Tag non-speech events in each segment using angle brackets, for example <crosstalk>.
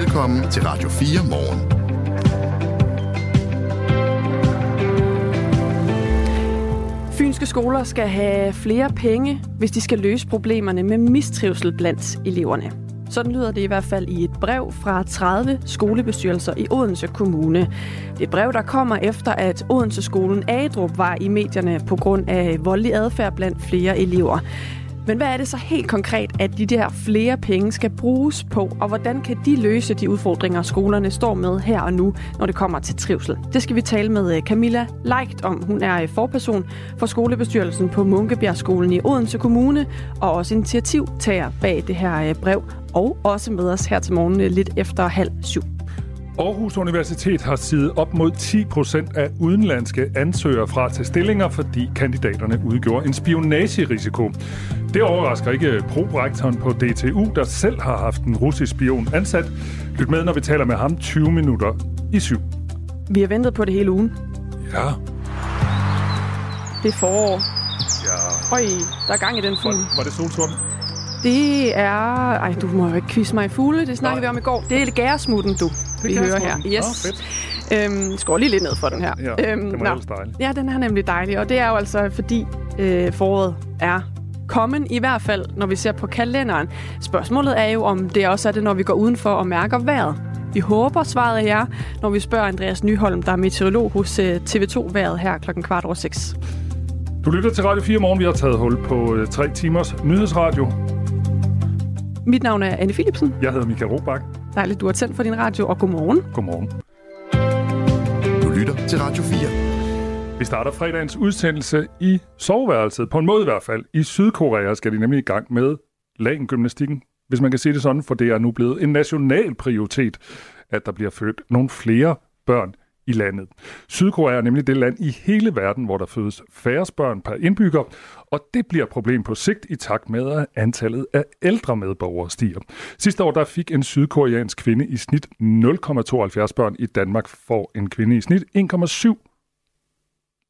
Velkommen til Radio 4 morgen. Fynske skoler skal have flere penge, hvis de skal løse problemerne med mistrivsel blandt eleverne. Sådan lyder det i hvert fald i et brev fra 30 skolebestyrelser i Odense Kommune. Det er et brev, der kommer efter, at Odense-skolen Adrup var i medierne på grund af voldelig adfærd blandt flere elever. Men hvad er det så helt konkret, at de der flere penge skal bruges på, og hvordan kan de løse de udfordringer, skolerne står med her og nu, når det kommer til trivsel? Det skal vi tale med øh, Camilla Leicht om. Hun er øh, forperson for skolebestyrelsen på Munkebjergskolen i Odense Kommune, og også initiativtager bag det her øh, brev, og også med os her til morgen lidt efter halv syv. Aarhus Universitet har sidet op mod 10 procent af udenlandske ansøgere fra til stillinger, fordi kandidaterne udgjorde en spionagerisiko. Det overrasker ikke prorektoren på DTU, der selv har haft en russisk spion ansat. Lyt med, når vi taler med ham 20 minutter i syv. Vi har ventet på det hele ugen. Ja. Det er forår. Ja. Øj, der er gang i den fugl. Var, var det solsorten? Det er... Ej, du må jo ikke quizze mig i fugle. Det snakkede Nej. vi om i går. Det er gæresmutten, du. Vi hører her. Yes. Fedt. Øhm, skår lige lidt ned for den her. Ja, øhm, det var nå. dejligt. Ja, den er nemlig dejlig, og det er jo altså fordi øh, foråret er kommen, i hvert fald når vi ser på kalenderen. Spørgsmålet er jo, om det også er det, når vi går udenfor og mærker vejret. Vi håber svaret er ja, når vi spørger Andreas Nyholm, der er meteorolog hos øh, TV2-vejret her klokken kvart over seks. Du lytter til Radio 4 morgen. Vi har taget hul på øh, tre timers nyhedsradio. Mit navn er Anne Philipsen. Jeg hedder Michael Robach. Dejligt, du har tændt for din radio, og godmorgen. Godmorgen. Du lytter til Radio 4. Vi starter fredagens udsendelse i soveværelset. På en måde i hvert fald. I Sydkorea skal de nemlig i gang med lagengymnastikken, hvis man kan sige det sådan, for det er nu blevet en national prioritet, at der bliver født nogle flere børn i landet. Sydkorea er nemlig det land i hele verden, hvor der fødes færre børn per indbygger, og det bliver et problem på sigt i takt med, at antallet af ældre medborgere stiger. Sidste år der fik en sydkoreansk kvinde i snit 0,72 børn. I Danmark får en kvinde i snit 1,7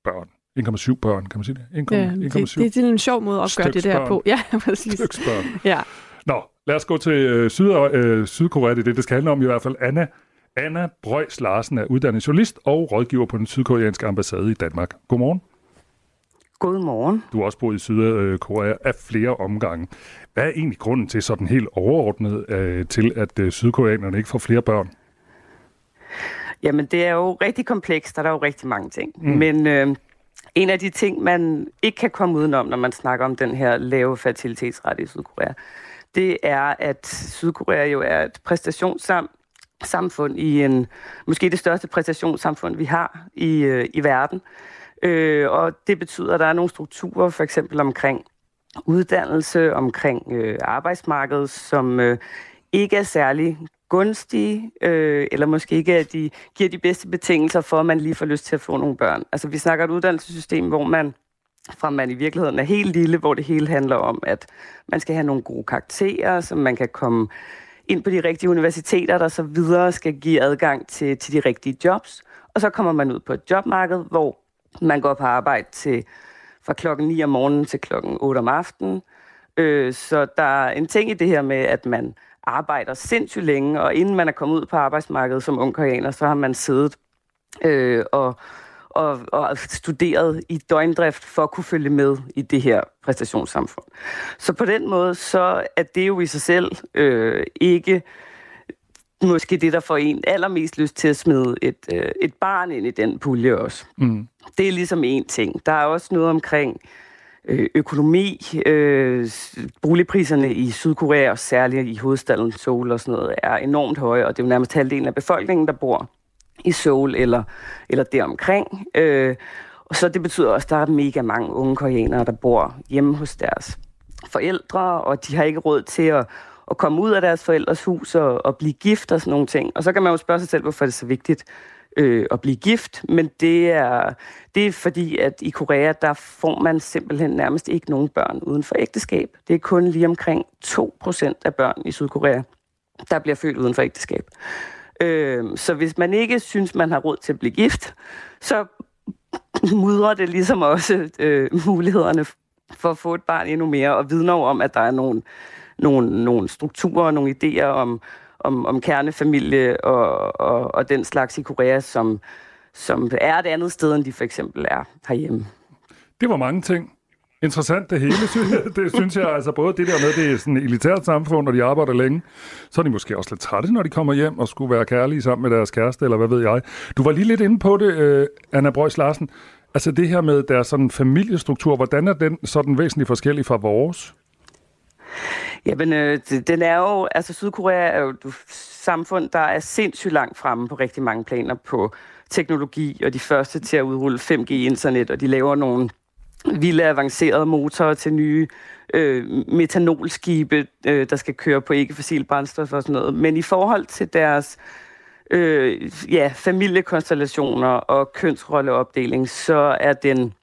børn. 1,7 børn, kan man sige det? 1,7 Ja, det, det, det er en sjov måde at gøre det der på. Ja, <laughs> præcis. styksbørn. Ja. Nå, lad os gå til øh, Syd, øh, Sydkorea. Det er det, det skal handle om i hvert fald. Anna, Anna Brøjs Larsen er uddannet journalist og rådgiver på den sydkoreanske ambassade i Danmark. Godmorgen. Godmorgen. Du har også boet i Sydkorea af flere omgange. Hvad er egentlig grunden til sådan helt overordnet øh, til, at øh, sydkoreanerne ikke får flere børn? Jamen, det er jo rigtig komplekst, og der er jo rigtig mange ting. Mm. Men øh, en af de ting, man ikke kan komme udenom, når man snakker om den her lave fertilitetsrate i Sydkorea, det er, at Sydkorea jo er et samfund i en, måske det største præstationssamfund, vi har i, øh, i verden. Øh, og det betyder, at der er nogle strukturer, for eksempel omkring uddannelse, omkring øh, arbejdsmarkedet, som øh, ikke er særlig gunstige, øh, eller måske ikke at de giver de bedste betingelser for, at man lige får lyst til at få nogle børn. Altså vi snakker et uddannelsessystem, hvor man fra man i virkeligheden er helt lille, hvor det hele handler om, at man skal have nogle gode karakterer, så man kan komme ind på de rigtige universiteter, der så videre skal give adgang til, til de rigtige jobs. Og så kommer man ud på et jobmarked, hvor man går på arbejde til fra klokken 9 om morgenen til klokken 8 om aftenen. Øh, så der er en ting i det her med, at man arbejder sindssygt længe, og inden man er kommet ud på arbejdsmarkedet som ung koreaner, så har man siddet øh, og, og, og studeret i døgndrift for at kunne følge med i det her præstationssamfund. Så på den måde, så er det jo i sig selv øh, ikke måske det, der får en allermest lyst til at smide et, øh, et barn ind i den pulje også. Mm. Det er ligesom en ting. Der er også noget omkring øh, økonomi. Øh, boligpriserne i Sydkorea, og særligt i hovedstaden Seoul og sådan noget, er enormt høje, og det er jo nærmest halvdelen af befolkningen, der bor i Seoul eller, eller deromkring. Øh, og så det betyder også, at der er mega mange unge koreanere, der bor hjemme hos deres forældre, og de har ikke råd til at, at komme ud af deres forældres hus og, og blive gift og sådan nogle ting. Og så kan man jo spørge sig selv, hvorfor det er så vigtigt øh, at blive gift, men det er, det er fordi, at i Korea, der får man simpelthen nærmest ikke nogen børn uden for ægteskab. Det er kun lige omkring 2% af børn i Sydkorea, der bliver født uden for ægteskab. Øh, så hvis man ikke synes, man har råd til at blive gift, så mudrer det ligesom også øh, mulighederne for at få et barn endnu mere, og vidner om, at der er nogle, nogle, nogle strukturer og nogle idéer om, om, om kernefamilie og, og, og den slags i Korea, som, som er et andet sted, end de for eksempel er herhjemme. Det var mange ting. Interessant det hele, synes jeg. Det synes jeg, altså både det der med, det er sådan et elitært samfund, og de arbejder længe, så er de måske også lidt trætte, når de kommer hjem og skulle være kærlige sammen med deres kæreste, eller hvad ved jeg. Du var lige lidt inde på det, øh, Anna Brøs Larsen. Altså det her med deres sådan familiestruktur, hvordan er den sådan væsentligt forskellig fra vores? Jamen, øh, den er jo, altså Sydkorea er jo et samfund, der er sindssygt langt fremme på rigtig mange planer på teknologi, og de første til at udrulle 5G-internet, og de laver nogle vilde avancerede motorer til nye øh, metanolskibe, øh, der skal køre på ikke-fossil brændstof og sådan noget. Men i forhold til deres øh, ja, familiekonstellationer og kønsrolleopdeling, så er den,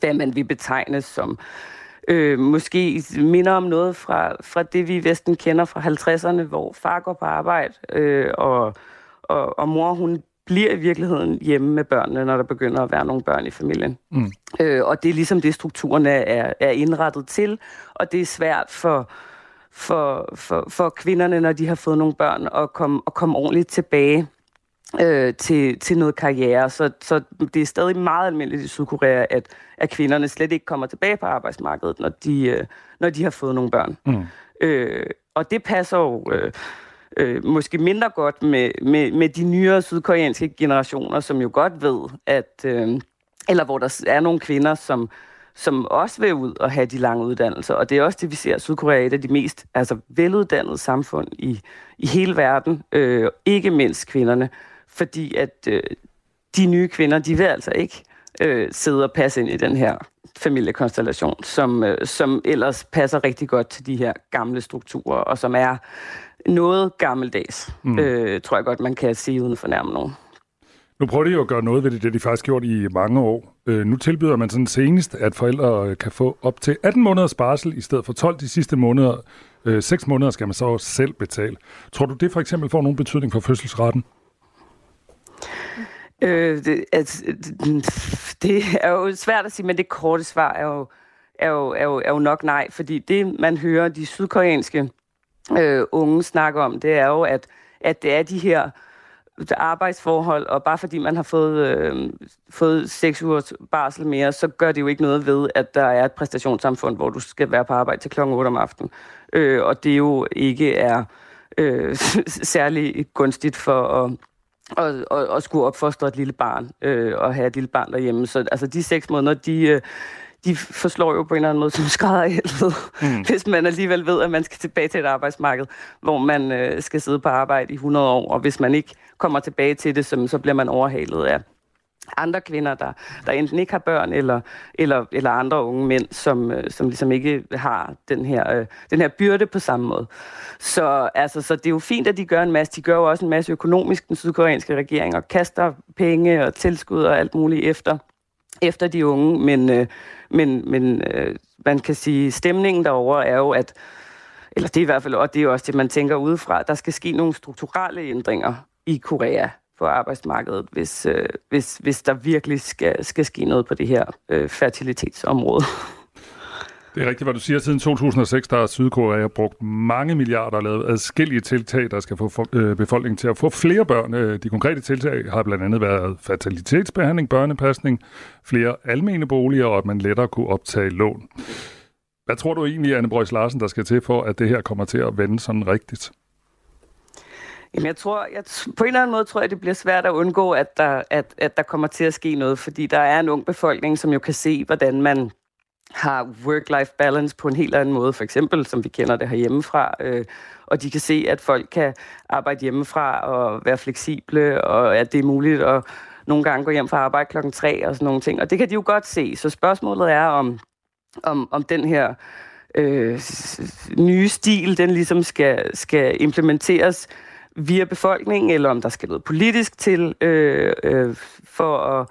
hvad man vil betegne som øh, måske minder om noget fra, fra det, vi i Vesten kender fra 50'erne, hvor far går på arbejde, øh, og, og, og mor hun bliver i virkeligheden hjemme med børnene, når der begynder at være nogle børn i familien. Mm. Øh, og det er ligesom det, strukturen er, er indrettet til, og det er svært for, for, for, for kvinderne, når de har fået nogle børn, at komme, at komme ordentligt tilbage øh, til, til noget karriere. Så, så det er stadig meget almindeligt i Sydkorea, at, at kvinderne slet ikke kommer tilbage på arbejdsmarkedet, når de, øh, når de har fået nogle børn. Mm. Øh, og det passer jo... Øh, øh, måske mindre godt med, med, med de nyere sydkoreanske generationer, som jo godt ved, at øh, eller hvor der er nogle kvinder, som, som også vil ud og have de lange uddannelser. Og det er også det, vi ser. Sydkorea er et af de mest altså, veluddannede samfund i, i hele verden, øh, ikke mindst kvinderne, fordi at øh, de nye kvinder, de vil altså ikke øh, sidde og passe ind i den her familiekonstellation, som, øh, som ellers passer rigtig godt til de her gamle strukturer, og som er noget gammeldags, mm. øh, tror jeg godt, man kan sige uden for nærmere nogen. Nu prøver de jo at gøre noget ved det, det de faktisk gjort i mange år. Øh, nu tilbyder man sådan senest, at forældre øh, kan få op til 18 måneders barsel i stedet for 12 de sidste måneder. Øh, 6 måneder skal man så selv betale. Tror du, det for eksempel får nogen betydning for fødselsretten? Øh, det, altså, det er jo svært at sige, men det korte svar er jo, er jo, er jo, er jo nok nej, fordi det, man hører de sydkoreanske øh, unge snakker om, det er jo, at, at det er de her øh, arbejdsforhold, og bare fordi man har fået, øh, fået seks ugers barsel mere, så gør det jo ikke noget ved, at der er et præstationssamfund, hvor du skal være på arbejde til klokken 8 om aftenen. Øh, og det jo ikke er øh, <laughs> særlig gunstigt for at og, og, og skulle opfostre et lille barn øh, og have et lille barn derhjemme. Så altså de seks måneder, de, øh, de forslår jo på en eller anden måde som skrædder i helvede, mm. <laughs> hvis man alligevel ved, at man skal tilbage til et arbejdsmarked, hvor man øh, skal sidde på arbejde i 100 år, og hvis man ikke kommer tilbage til det, så, så bliver man overhalet af andre kvinder, der, der enten ikke har børn, eller, eller, eller andre unge mænd, som, øh, som ligesom ikke har den her, øh, den her byrde på samme måde. Så, altså, så det er jo fint, at de gør en masse. De gør jo også en masse økonomisk, den sydkoreanske regering, og kaster penge og tilskud og alt muligt efter, efter de unge, men, øh, men, men øh, man kan sige, stemningen derover er jo, at eller det er i hvert fald, og det er også det, man tænker udefra, der skal ske nogle strukturelle ændringer i Korea på arbejdsmarkedet, hvis, øh, hvis, hvis der virkelig skal, skal ske noget på det her øh, fertilitetsområde. Det er rigtigt, hvad du siger. Siden 2006 der har Sydkorea brugt mange milliarder og lavet adskillige tiltag, der skal få øh, befolkningen til at få flere børn. Øh, de konkrete tiltag har blandt andet været fertilitetsbehandling, børnepasning, flere almene boliger og at man lettere kunne optage lån. Hvad tror du egentlig, Anne Brøs Larsen, der skal til for, at det her kommer til at vende sådan rigtigt? Jamen, jeg tror, jeg, på en eller anden måde tror jeg, det bliver svært at undgå, at der, at, at der kommer til at ske noget, fordi der er en ung befolkning, som jo kan se, hvordan man har work-life balance på en helt anden måde, for eksempel, som vi kender det herhjemmefra, øh, og de kan se, at folk kan arbejde hjemmefra og være fleksible, og at det er muligt at nogle gange gå hjem fra arbejde klokken tre og sådan nogle ting, og det kan de jo godt se. Så spørgsmålet er, om, om, om den her øh, nye stil, den ligesom skal, skal implementeres via befolkningen, eller om der skal noget politisk til øh, øh, for at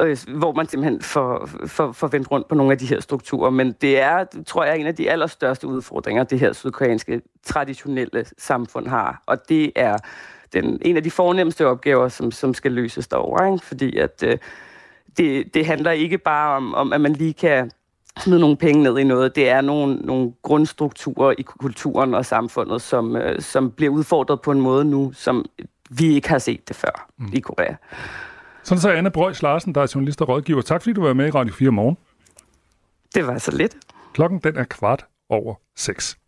øh, hvor man simpelthen får, får, får vendt rundt på nogle af de her strukturer. Men det er, tror jeg, en af de allerstørste udfordringer, det her sydkoreanske traditionelle samfund har. Og det er den, en af de fornemmeste opgaver, som, som skal løses derovre. Ikke? Fordi at øh, det, det handler ikke bare om, om, at man lige kan smide nogle penge ned i noget. Det er nogle, nogle grundstrukturer i kulturen og samfundet, som, øh, som bliver udfordret på en måde nu, som vi ikke har set det før mm. i Korea. Sådan så Anne Brøjs Larsen, der er journalist og rådgiver. Tak fordi du var med i Radio 4 morgen. Det var så lidt. Klokken den er kvart over 6.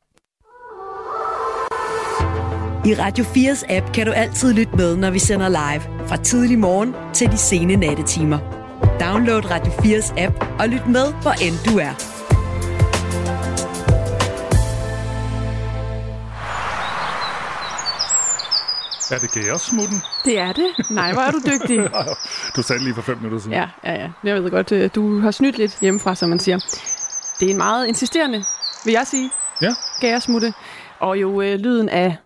I Radio 4's app kan du altid lytte med, når vi sender live. Fra tidlig morgen til de sene nattetimer. Download Radio 4's app og lyt med, hvor end du er. Er det gæresmutten? Det er det. Nej, hvor er du dygtig. <laughs> du sagde lige for fem minutter siden. Ja, ja, ja. Jeg ved godt, øh, du har snydt lidt hjemmefra, som man siger. Det er en meget insisterende, vil jeg sige, ja. gæresmutte. Og jo øh, lyden af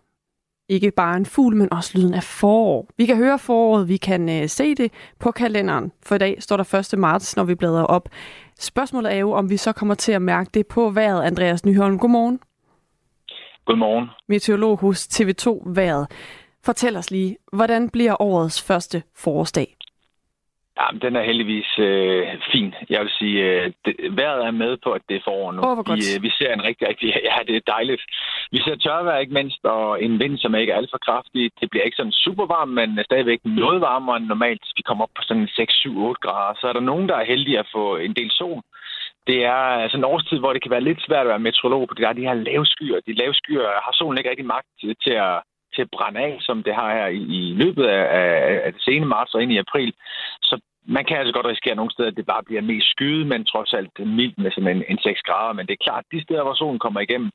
ikke bare en fugl, men også lyden af forår. Vi kan høre foråret, vi kan øh, se det på kalenderen. For i dag står der 1. marts, når vi bladrer op. Spørgsmålet er jo, om vi så kommer til at mærke det på vejret. Andreas Nyholm, godmorgen. Godmorgen. Meteorolog hos TV2 Vejret. Fortæl os lige, hvordan bliver årets første forårsdag? Jamen, den er heldigvis øh, fin. Jeg vil sige, øh, det, vejret er med på, at det er forår nu. Oh. Vi, øh, vi ser en rigtig, rigtig... <laughs> Ja, det er dejligt. Vi ser tørvejr ikke mindst, og en vind, som ikke er alt for kraftig. Det bliver ikke sådan super varmt, men er stadigvæk noget varmere end normalt. Vi kommer op på sådan 6-7-8 grader. Så er der nogen, der er heldige at få en del sol. Det er altså en årstid, hvor det kan være lidt svært at være meteorolog, fordi der er de her lave skyer. De lave skyer har solen ikke rigtig magt til, til at til at brænde af, som det har her i, i løbet af, af, af det sene marts og ind i april. Så man kan altså godt risikere nogle steder, at det bare bliver mest skyde, men trods alt mildt med sådan en, en 6 grader. Men det er klart, de steder, hvor solen kommer igennem,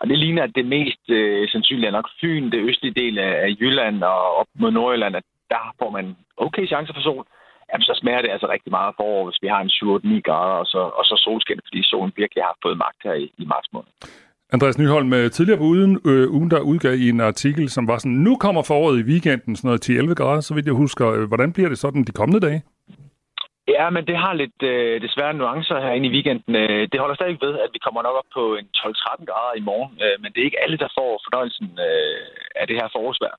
og det ligner, at det mest øh, sandsynligt er nok Fyn, det østlige del af, af Jylland og op mod Nordjylland, at der får man okay chance for sol. Jamen, så smager det altså rigtig meget forår, hvis vi har en 7-8-9 grader, og så, og så solskin, fordi solen virkelig har fået magt her i, i marts måned. Andreas Nyholm, øh, tidligere på ugen, øh, ugen, der udgav i en artikel, som var sådan, nu kommer foråret i weekenden, sådan noget 10-11 grader, så vidt jeg husker. Øh, hvordan bliver det sådan de kommende dage? Ja, men det har lidt øh, desværre nuancer herinde i weekenden. Øh, det holder stadig ved, at vi kommer nok op på en 12-13 grader i morgen, øh, men det er ikke alle, der får fornøjelsen øh, af det her forårsvejr.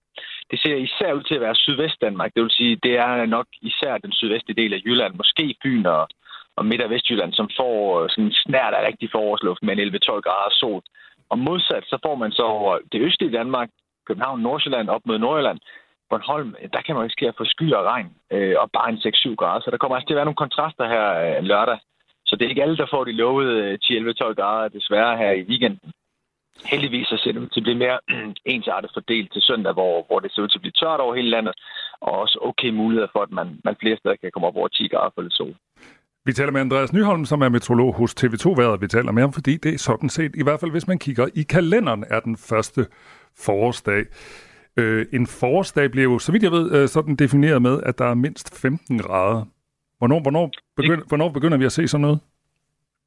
Det ser især ud til at være Sydvestdanmark, Det vil sige, det er nok især den sydvestlige del af Jylland, måske Fyn og, og Midt- og Vestjylland, som får øh, sådan en snært af rigtig forårsluft med 11-12 grader sol. Og modsat, så får man så over det østlige Danmark, København, Nordsjælland, op mod Nordjylland, Bornholm, der kan man ske at få sky og regn øh, og bare en 6-7 grader. Så der kommer altså til at være nogle kontraster her øh, lørdag. Så det er ikke alle, der får de lovede øh, 10-11-12 grader desværre her i weekenden. Heldigvis så ser det ud til at blive mere øh, ensartet fordelt til søndag, hvor, hvor det ser ud til at blive tørt over hele landet, og også okay muligheder for, at man, man flere steder kan komme op over 10 grader for lidt sol. Vi taler med Andreas Nyholm, som er metrolog hos TV2-været. Vi taler med ham, fordi det er sådan set, i hvert fald hvis man kigger i kalenderen, er den første forårsdag. Øh, en forårsdag bliver jo, så vidt jeg ved, øh, sådan defineret med, at der er mindst 15 grader. Hvornår, hvornår, begynder, hvornår begynder vi at se sådan noget?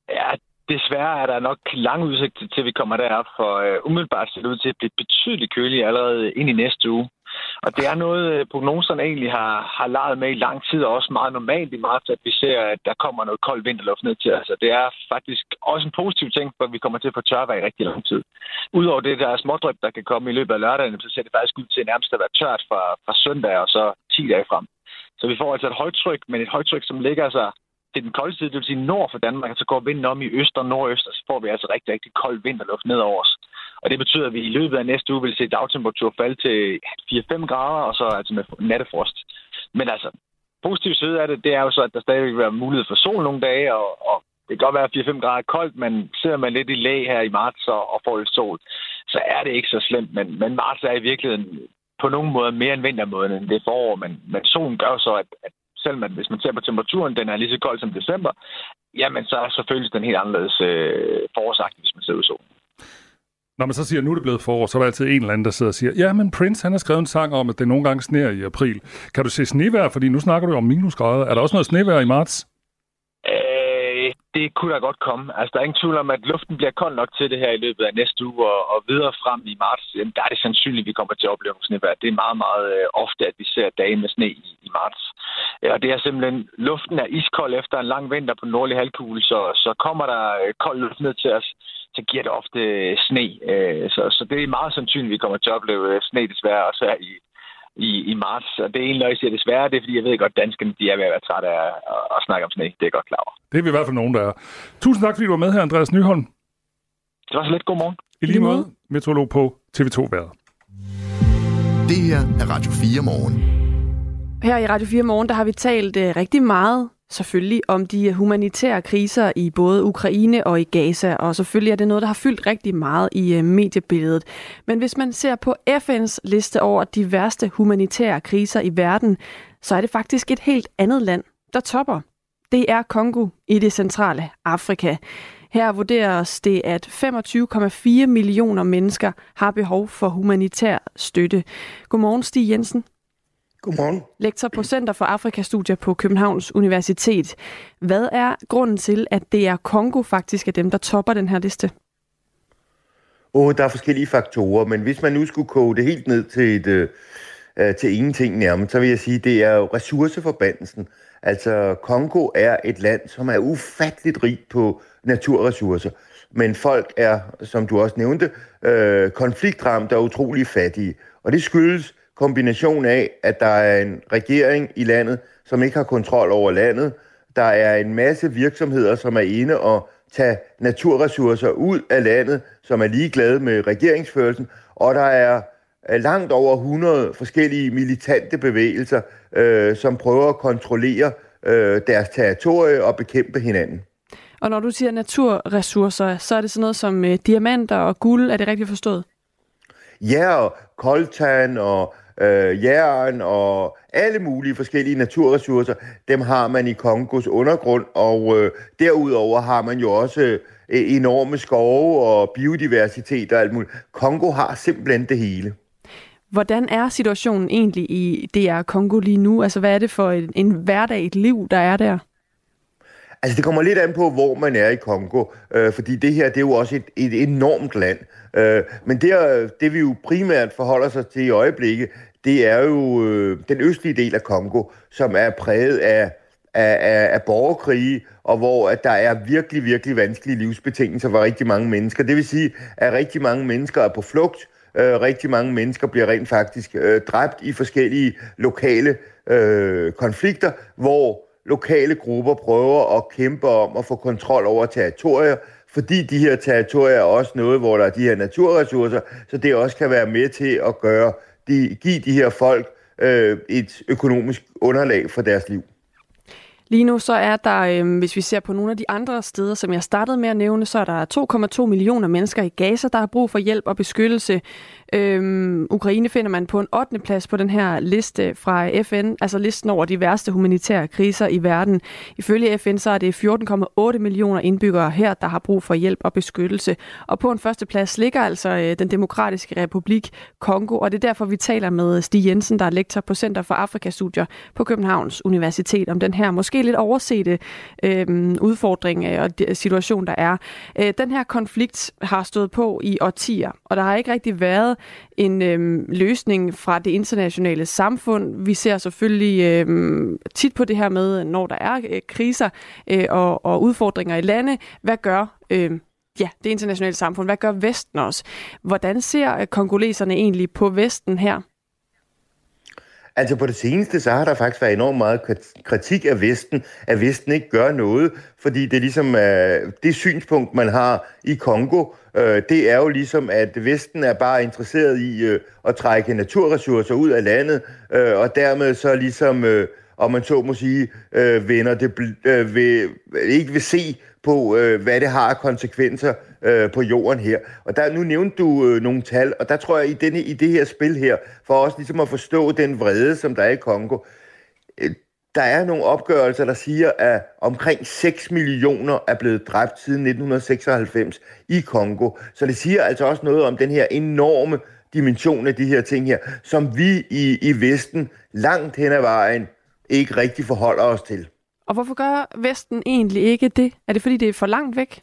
Ja, desværre er der nok lang udsigt til, at vi kommer derop, for uh, umiddelbart ser det ud til at blive betydeligt køligt allerede ind i næste uge. Og det er noget, øh, prognoserne egentlig har, har leget med i lang tid, og også meget normalt i marts, at vi ser, at der kommer noget kold vinterluft ned til os. Altså, det er faktisk også en positiv ting, for vi kommer til at få tørvejr i rigtig lang tid. Udover det der smådryp, der kan komme i løbet af lørdagen, så ser det faktisk ud til nærmest at være tørt fra, fra søndag og så 10 dage frem. Så vi får altså et højtryk, men et højtryk, som ligger sig til den kolde side, det vil sige nord for Danmark, så går vinden om i øst og nordøst, og så får vi altså rigtig, rigtig kold vinterluft ned over os. Og det betyder, at vi i løbet af næste uge vil se dagtemperatur falde til 4-5 grader, og så altså med nattefrost. Men altså, positivt side af det, det er jo så, at der stadig vil være mulighed for sol nogle dage, og, og det kan godt være 4-5 grader koldt, men sidder man lidt i læ her i marts og, og får lidt sol, så er det ikke så slemt. Men, men marts er i virkeligheden på nogen måde mere en vintermåned end det forår, men, men solen gør så, at, at selv man, hvis man ser på temperaturen, den er lige så kold som december, jamen så er selvfølgelig den helt anderledes øh, forårsagtig, hvis man ser ud solen. Når man så siger, at nu er det blevet forår, så er der altid en eller anden, der sidder og siger, ja, men Prince han har skrevet en sang om, at det nogle gange sneer i april. Kan du se snevejr? Fordi nu snakker du om minusgrader. Er der også noget snevejr i marts? Øh, det kunne da godt komme. Altså, der er ingen tvivl om, at luften bliver kold nok til det her i løbet af næste uge, og, og videre frem i marts, jamen, der er det sandsynligt, at vi kommer til at opleve nogle snevejr. Det er meget, meget øh, ofte, at vi ser dage med sne i, i marts. Øh, og det er simpelthen, luften er iskold efter en lang vinter på den nordlige halvkugle, så, så kommer der øh, kold luft ned til os, så giver det ofte sne. Øh, så, så det er meget sandsynligt, at vi kommer til at opleve øh, sne desværre også her i, i, i marts. Og det er egentlig, når jeg siger desværre, det er, fordi jeg ved godt, at danskerne de er ved at være trætte af at, at snakke om sne. Det er jeg godt klar over. Det er vi i hvert fald nogen, der er. Tusind tak, fordi du var med her, Andreas Nyholm. Det var så lidt. God morgen. I lige måde, meteorolog på TV2 Været. Det her er Radio 4 morgen. Her i Radio 4 Morgen, der har vi talt uh, rigtig meget selvfølgelig om de humanitære kriser i både Ukraine og i Gaza, og selvfølgelig er det noget, der har fyldt rigtig meget i øh, mediebilledet. Men hvis man ser på FN's liste over de værste humanitære kriser i verden, så er det faktisk et helt andet land, der topper. Det er Kongo i det centrale Afrika. Her vurderes det, at 25,4 millioner mennesker har behov for humanitær støtte. Godmorgen, Stig Jensen. Godmorgen. Lektor på Center for Afrikastudier på Københavns Universitet. Hvad er grunden til, at det er Kongo faktisk er dem, der topper den her liste? Oh, der er forskellige faktorer, men hvis man nu skulle koge det helt ned til, et, øh, til ingenting nærmest, så vil jeg sige, at det er jo ressourceforbandelsen. Altså, Kongo er et land, som er ufatteligt rigt på naturressourcer, men folk er, som du også nævnte, øh, konfliktramte og utrolig fattige. Og det skyldes kombination af, at der er en regering i landet, som ikke har kontrol over landet. Der er en masse virksomheder, som er inde og tage naturressourcer ud af landet, som er ligeglade med regeringsførelsen. Og der er langt over 100 forskellige militante bevægelser, øh, som prøver at kontrollere øh, deres territorie og bekæmpe hinanden. Og når du siger naturressourcer, så er det sådan noget som øh, diamanter og guld, er det rigtigt forstået? Ja, og koltan og øh, jern og alle mulige forskellige naturressourcer, dem har man i Kongos undergrund, og øh, derudover har man jo også øh, enorme skove og biodiversitet og alt muligt. Kongo har simpelthen det hele. Hvordan er situationen egentlig i DR Kongo lige nu? Altså, hvad er det for en, en hverdag, et liv, der er der? Altså, det kommer lidt an på, hvor man er i Kongo, øh, fordi det her, det er jo også et, et enormt land. Øh, men det, det, vi jo primært forholder sig til i øjeblikket, det er jo øh, den østlige del af Kongo, som er præget af, af, af, af borgerkrige, og hvor at der er virkelig, virkelig vanskelige livsbetingelser for rigtig mange mennesker. Det vil sige, at rigtig mange mennesker er på flugt, øh, rigtig mange mennesker bliver rent faktisk øh, dræbt i forskellige lokale øh, konflikter, hvor lokale grupper prøver at kæmpe om at få kontrol over territorier, fordi de her territorier er også noget, hvor der er de her naturressourcer, så det også kan være med til at gøre, de, give de her folk øh, et økonomisk underlag for deres liv. Lige nu så er der, øh, hvis vi ser på nogle af de andre steder, som jeg startede med at nævne, så er der 2,2 millioner mennesker i Gaza, der har brug for hjælp og beskyttelse. Øhm, Ukraine finder man på en 8. plads på den her liste fra FN, altså listen over de værste humanitære kriser i verden. Ifølge FN så er det 14,8 millioner indbyggere her, der har brug for hjælp og beskyttelse. Og på en første plads ligger altså øh, den demokratiske republik Kongo, og det er derfor, vi taler med Stig Jensen, der er lektor på Center for Afrikastudier på Københavns Universitet, om den her måske lidt oversete øh, udfordring øh, og situation, der er. Øh, den her konflikt har stået på i årtier, og der har ikke rigtig været en øh, løsning fra det internationale samfund. Vi ser selvfølgelig øh, tit på det her med, når der er øh, kriser øh, og, og udfordringer i lande, hvad gør øh, ja, det internationale samfund, hvad gør Vesten også? Hvordan ser øh, kongoleserne egentlig på Vesten her? Altså på det seneste, så har der faktisk været enormt meget kritik af Vesten, at Vesten ikke gør noget, fordi det ligesom er ligesom øh, det synspunkt, man har i Kongo, øh, det er jo ligesom, at Vesten er bare interesseret i øh, at trække naturressourcer ud af landet, øh, og dermed så ligesom, Øh, og man så må sige, øh, vender det, øh, vil, ikke vil se på, øh, hvad det har af konsekvenser øh, på jorden her. Og der, nu nævnte du øh, nogle tal, og der tror jeg, i, denne, i det her spil her, for også ligesom at forstå den vrede, som der er i Kongo, øh, der er nogle opgørelser, der siger, at omkring 6 millioner er blevet dræbt siden 1996 i Kongo. Så det siger altså også noget om den her enorme dimension af de her ting her, som vi i, i Vesten langt hen ad vejen ikke rigtig forholder os til. Og hvorfor gør Vesten egentlig ikke det? Er det fordi, det er for langt væk?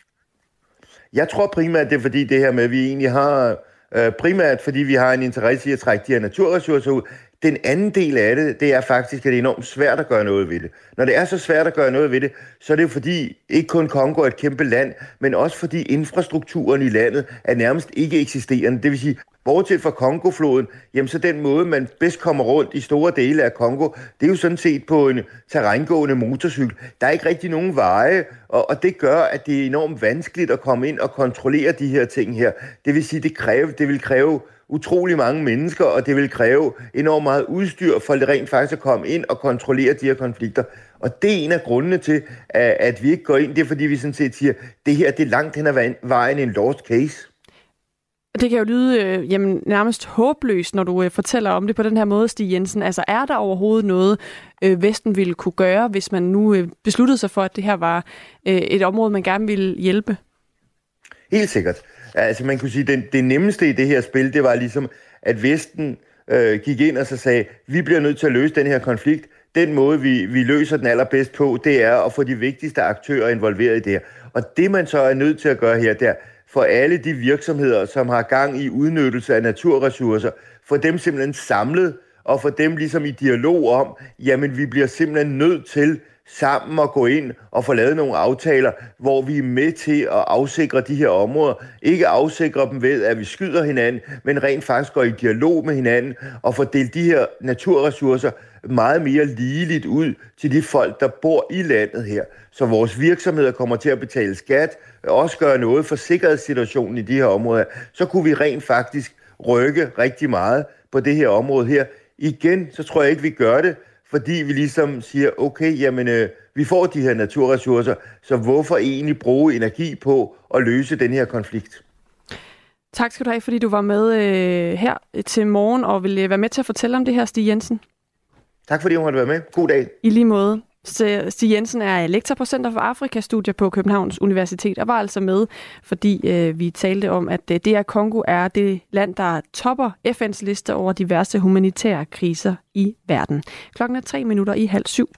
Jeg tror primært, det er fordi det her med, at vi egentlig har, øh, primært fordi vi har en interesse i at trække de her naturressourcer ud, den anden del af det, det er faktisk, at det er enormt svært at gøre noget ved det. Når det er så svært at gøre noget ved det, så er det jo fordi, ikke kun Kongo er et kæmpe land, men også fordi infrastrukturen i landet er nærmest ikke eksisterende. Det vil sige, Bortset fra Kongofloden, jamen så den måde, man bedst kommer rundt i store dele af Kongo, det er jo sådan set på en terrængående motorcykel. Der er ikke rigtig nogen veje, og, og det gør, at det er enormt vanskeligt at komme ind og kontrollere de her ting her. Det vil sige, det, kræver, det vil kræve utrolig mange mennesker, og det vil kræve enormt meget udstyr for det rent faktisk at komme ind og kontrollere de her konflikter. Og det er en af grundene til, at vi ikke går ind. Det er fordi, vi sådan set siger, at det her det er langt hen ad vejen en lost case. Det kan jo lyde øh, jamen, nærmest håbløst, når du øh, fortæller om det på den her måde, Stig Jensen. Altså er der overhovedet noget, øh, Vesten ville kunne gøre, hvis man nu øh, besluttede sig for, at det her var øh, et område, man gerne ville hjælpe? Helt sikkert. Altså man kunne sige, at det, det nemmeste i det her spil, det var ligesom, at Vesten øh, gik ind og så sagde, vi bliver nødt til at løse den her konflikt. Den måde, vi, vi løser den allerbedst på, det er at få de vigtigste aktører involveret i det her. Og det man så er nødt til at gøre her, det er, for alle de virksomheder, som har gang i udnyttelse af naturressourcer, for dem simpelthen samlet, og for dem ligesom i dialog om, jamen vi bliver simpelthen nødt til sammen at gå ind og få lavet nogle aftaler, hvor vi er med til at afsikre de her områder. Ikke afsikre dem ved, at vi skyder hinanden, men rent faktisk går i dialog med hinanden og får delt de her naturressourcer meget mere ligeligt ud til de folk, der bor i landet her. Så vores virksomheder kommer til at betale skat, også gøre noget for sikkerhedssituationen i de her områder. Så kunne vi rent faktisk rykke rigtig meget på det her område her. Igen, så tror jeg ikke, vi gør det, fordi vi ligesom siger, okay, jamen, øh, vi får de her naturressourcer, så hvorfor egentlig bruge energi på at løse den her konflikt? Tak skal du have, fordi du var med øh, her til morgen og ville være med til at fortælle om det her, Stig Jensen. Tak fordi du måtte være med. God dag. I lige måde. Stig Jensen er lektor på Center for Afrikastudier på Københavns Universitet og var altså med, fordi øh, vi talte om, at øh, DR Kongo er det land, der topper FN's liste over diverse humanitære kriser i verden. Klokken er tre minutter i halv syv.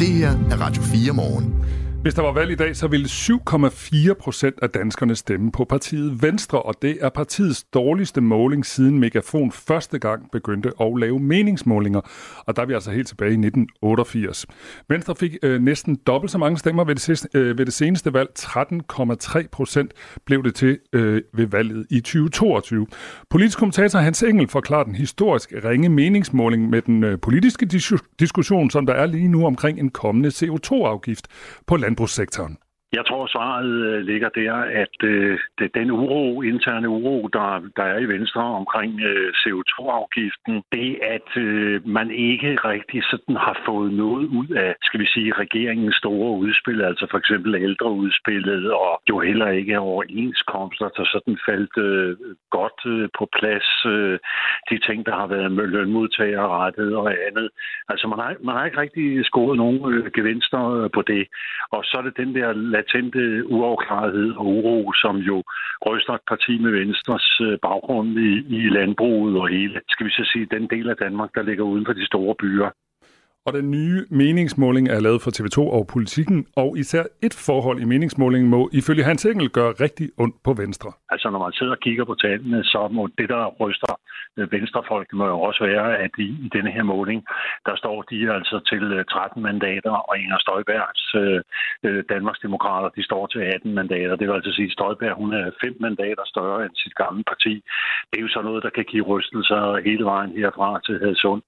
Det her er Radio 4 morgen. Hvis der var valg i dag, så ville 7,4 procent af danskerne stemme på partiet Venstre, og det er partiets dårligste måling siden Megafon første gang begyndte at lave meningsmålinger. Og der er vi altså helt tilbage i 1988. Venstre fik øh, næsten dobbelt så mange stemmer ved det, sidste, øh, ved det seneste valg. 13,3 procent blev det til øh, ved valget i 2022. Politisk kommentator Hans Engel forklarer den historisk ringe meningsmåling med den øh, politiske dis- diskussion, som der er lige nu omkring en kommende CO2-afgift på land landbrugssektoren? Jeg tror, svaret øh, ligger der, at øh, den uro, interne uro, der, der er i Venstre omkring øh, CO2-afgiften, det at øh, man ikke rigtig sådan har fået noget ud af, skal vi sige, regeringens store udspil, altså for eksempel ældreudspillet, og jo heller ikke overenskomster, der sådan faldt øh, godt øh, på plads. Øh, de ting, der har været med lønmodtagerrettet og andet. Altså man har, man har ikke rigtig scoret nogen øh, gevinster øh, på det. Og så er det den der latente uafklarethed og uro, som jo ryster et parti med Venstres øh, baggrund i, i landbruget og hele, skal vi så sige, den del af Danmark, der ligger uden for de store byer. Og den nye meningsmåling er lavet for TV2 og politikken, og især et forhold i meningsmålingen må ifølge Hans Engel gøre rigtig ondt på Venstre. Altså når man sidder og kigger på tallene, så må det, der ryster venstrefolk, må jo også være, at i, i denne her måling, der står de altså til øh, 13 mandater, og Inger Støjbergs øh, Danmarks Danmarksdemokrater, de står til 18 mandater. Det vil altså sige, at Støjberg hun er fem mandater større end sit gamle parti. Det er jo sådan noget, der kan give rystelser hele vejen herfra til Hadsund.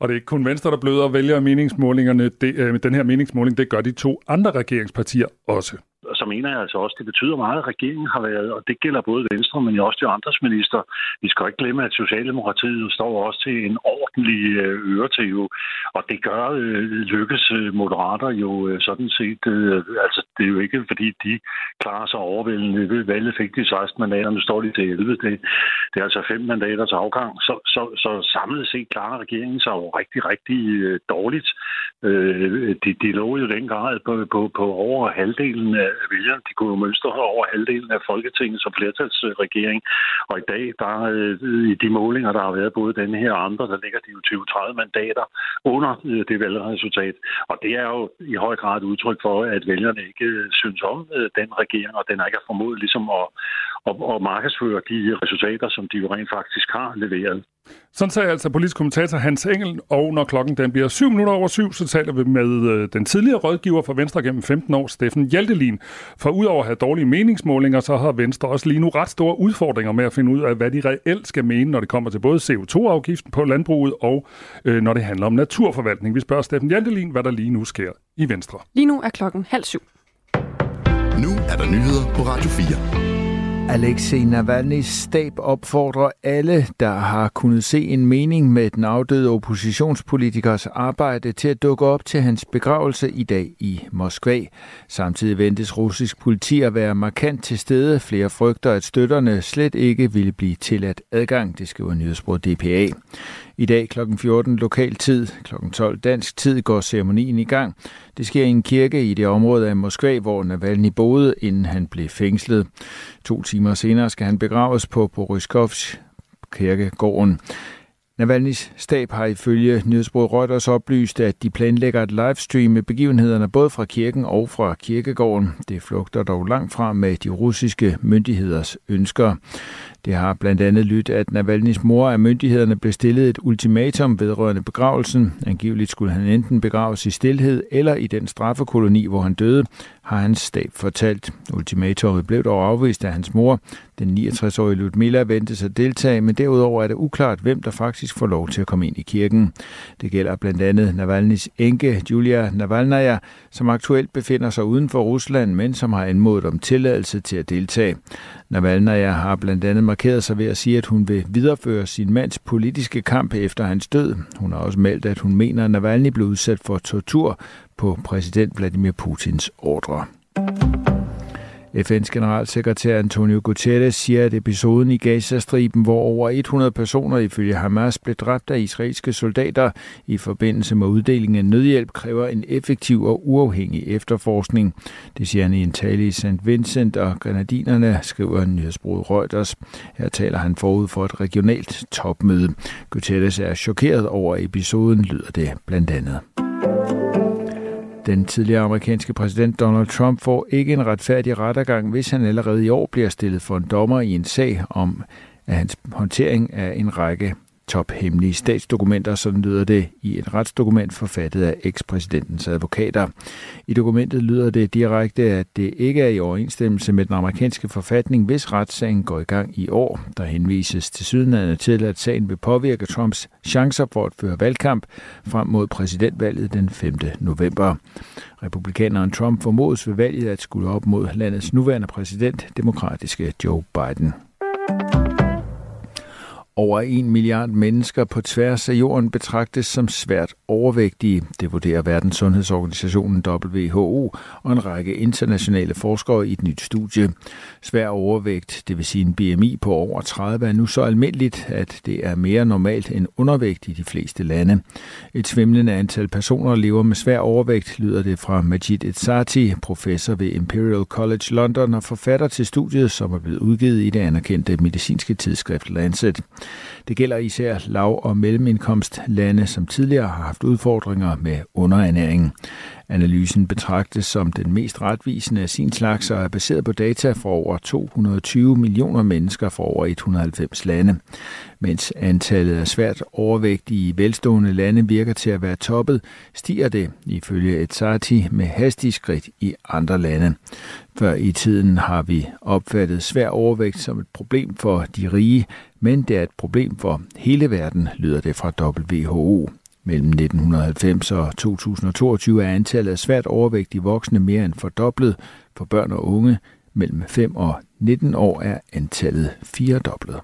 Og det er ikke kun Venstre, der bløder og vælger meningsmålingerne. Det, øh, den her meningsmåling, det gør de to andre regeringspartier også så mener jeg altså også, det betyder meget, at regeringen har været, og det gælder både Venstre, men også de andres minister. Vi skal ikke glemme, at Socialdemokratiet står også til en ordentlig øh, øretæve, og det gør øh, lykkes øh, moderater jo øh, sådan set. Øh, altså, det er jo ikke, fordi de klarer sig overvældende. Ved valget fik de 16 mandater, nu står de til 11. Det, det er altså fem mandaters afgang. Så, så, så samlet set klarer regeringen sig jo rigtig, rigtig øh, dårligt. Øh, de, de lå jo den grad på, på, på over halvdelen af vælgerne. De kunne jo mønstre over halvdelen af Folketinget som flertalsregering. Og i dag, der øh, i de målinger, der har været både denne her og andre, der ligger de jo 20-30 mandater under øh, det valgresultat. Og det er jo i høj grad et udtryk for, at vælgerne ikke øh, synes om den regering, og den ikke har formået ligesom at, og, og markedsføre de resultater, som de jo rent faktisk har leveret. Sådan sagde altså politisk kommentator Hans Engel, og når klokken den bliver 7 minutter over syv, så taler vi med øh, den tidligere rådgiver for Venstre gennem 15 år, Steffen Hjaltelin. For udover at have dårlige meningsmålinger, så har Venstre også lige nu ret store udfordringer med at finde ud af, hvad de reelt skal mene, når det kommer til både CO2-afgiften på landbruget og øh, når det handler om naturforvaltning. Vi spørger Steffen Hjaltelin, hvad der lige nu sker i Venstre. Lige nu er klokken halv syv. Nu er der nyheder på Radio 4. Alexei Navalny's stab opfordrer alle, der har kunnet se en mening med den afdøde oppositionspolitikers arbejde til at dukke op til hans begravelse i dag i Moskva. Samtidig ventes russisk politi at være markant til stede. Flere frygter, at støtterne slet ikke ville blive tilladt adgang, det skriver nyhedsbrud DPA. I dag kl. 14 lokal tid, kl. 12 dansk tid går ceremonien i gang. Det sker i en kirke i det område af Moskva, hvor Navalny boede, inden han blev fængslet. To timer senere skal han begraves på Boriskovs kirkegården. Navalny's stab har ifølge nyhedsbruget Reuters oplyst, at de planlægger et livestream med begivenhederne både fra kirken og fra kirkegården. Det flugter dog langt fra med de russiske myndigheders ønsker. Det har blandt andet lyttet, at Navalny's mor af myndighederne blev stillet et ultimatum vedrørende begravelsen. Angiveligt skulle han enten begraves i stilhed eller i den straffekoloni, hvor han døde, har hans stab fortalt. Ultimatumet blev dog afvist af hans mor. Den 69-årige Ludmilla ventes at deltage, men derudover er det uklart, hvem der faktisk får lov til at komme ind i kirken. Det gælder blandt andet Navalny's enke, Julia Navalnaya, som aktuelt befinder sig uden for Rusland, men som har anmodet om tilladelse til at deltage. Navalnaya har blandt andet markeret sig ved at sige, at hun vil videreføre sin mands politiske kamp efter hans død. Hun har også meldt, at hun mener, at Navalny blev udsat for tortur på præsident Vladimir Putins ordre. FN's generalsekretær Antonio Guterres siger, at episoden i Gazastriben, hvor over 100 personer ifølge Hamas blev dræbt af israelske soldater i forbindelse med uddelingen af nødhjælp, kræver en effektiv og uafhængig efterforskning. Det siger han i en tale i St. Vincent og Grenadinerne, skriver nyhedsbruget Reuters. Her taler han forud for et regionalt topmøde. Guterres er chokeret over episoden, lyder det blandt andet. Den tidligere amerikanske præsident Donald Trump får ikke en retfærdig rettergang, hvis han allerede i år bliver stillet for en dommer i en sag om at hans håndtering af en række tophemmelige statsdokumenter, sådan lyder det i et retsdokument forfattet af ekspræsidentens advokater. I dokumentet lyder det direkte, at det ikke er i overensstemmelse med den amerikanske forfatning, hvis retssagen går i gang i år. Der henvises til sydenlandet til, at sagen vil påvirke Trumps chancer for at føre valgkamp frem mod præsidentvalget den 5. november. Republikaneren Trump formodes ved valget at skulle op mod landets nuværende præsident, demokratiske Joe Biden. Over en milliard mennesker på tværs af jorden betragtes som svært overvægtige. Det vurderer Verdens Sundhedsorganisationen WHO og en række internationale forskere i et nyt studie. Svær overvægt, det vil sige en BMI på over 30, er nu så almindeligt, at det er mere normalt end undervægt i de fleste lande. Et svimlende antal personer lever med svær overvægt, lyder det fra Majid Etsati, professor ved Imperial College London og forfatter til studiet, som er blevet udgivet i det anerkendte medicinske tidsskrift Lancet. Det gælder især lav- og mellemindkomstlande, som tidligere har haft udfordringer med underernæring. Analysen betragtes som den mest retvisende af sin slags og er baseret på data fra over 220 millioner mennesker fra over 190 lande. Mens antallet af svært overvægtige i velstående lande virker til at være toppet, stiger det ifølge Etsati med hastige skridt i andre lande. Før i tiden har vi opfattet svær overvægt som et problem for de rige, men det er et problem for hele verden, lyder det fra WHO. Mellem 1990 og 2022 er antallet af svært overvægtige voksne mere end fordoblet. For børn og unge mellem 5 og 19 år er antallet firedoblet.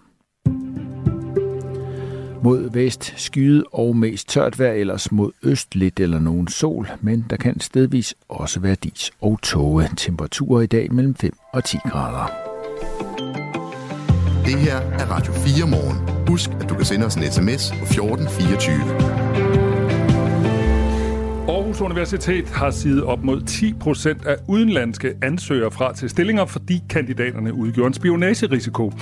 Mod vest skyde og mest tørt vejr, ellers mod øst lidt eller nogen sol, men der kan stedvis også være dis og tåge. Temperaturer i dag mellem 5 og 10 grader. Det her er Radio 4 morgen. Husk, at du kan sende os en sms på 1424. Aarhus Universitet har sidet op mod 10 procent af udenlandske ansøgere fra til stillinger, fordi kandidaterne udgjorde en spionagerisiko.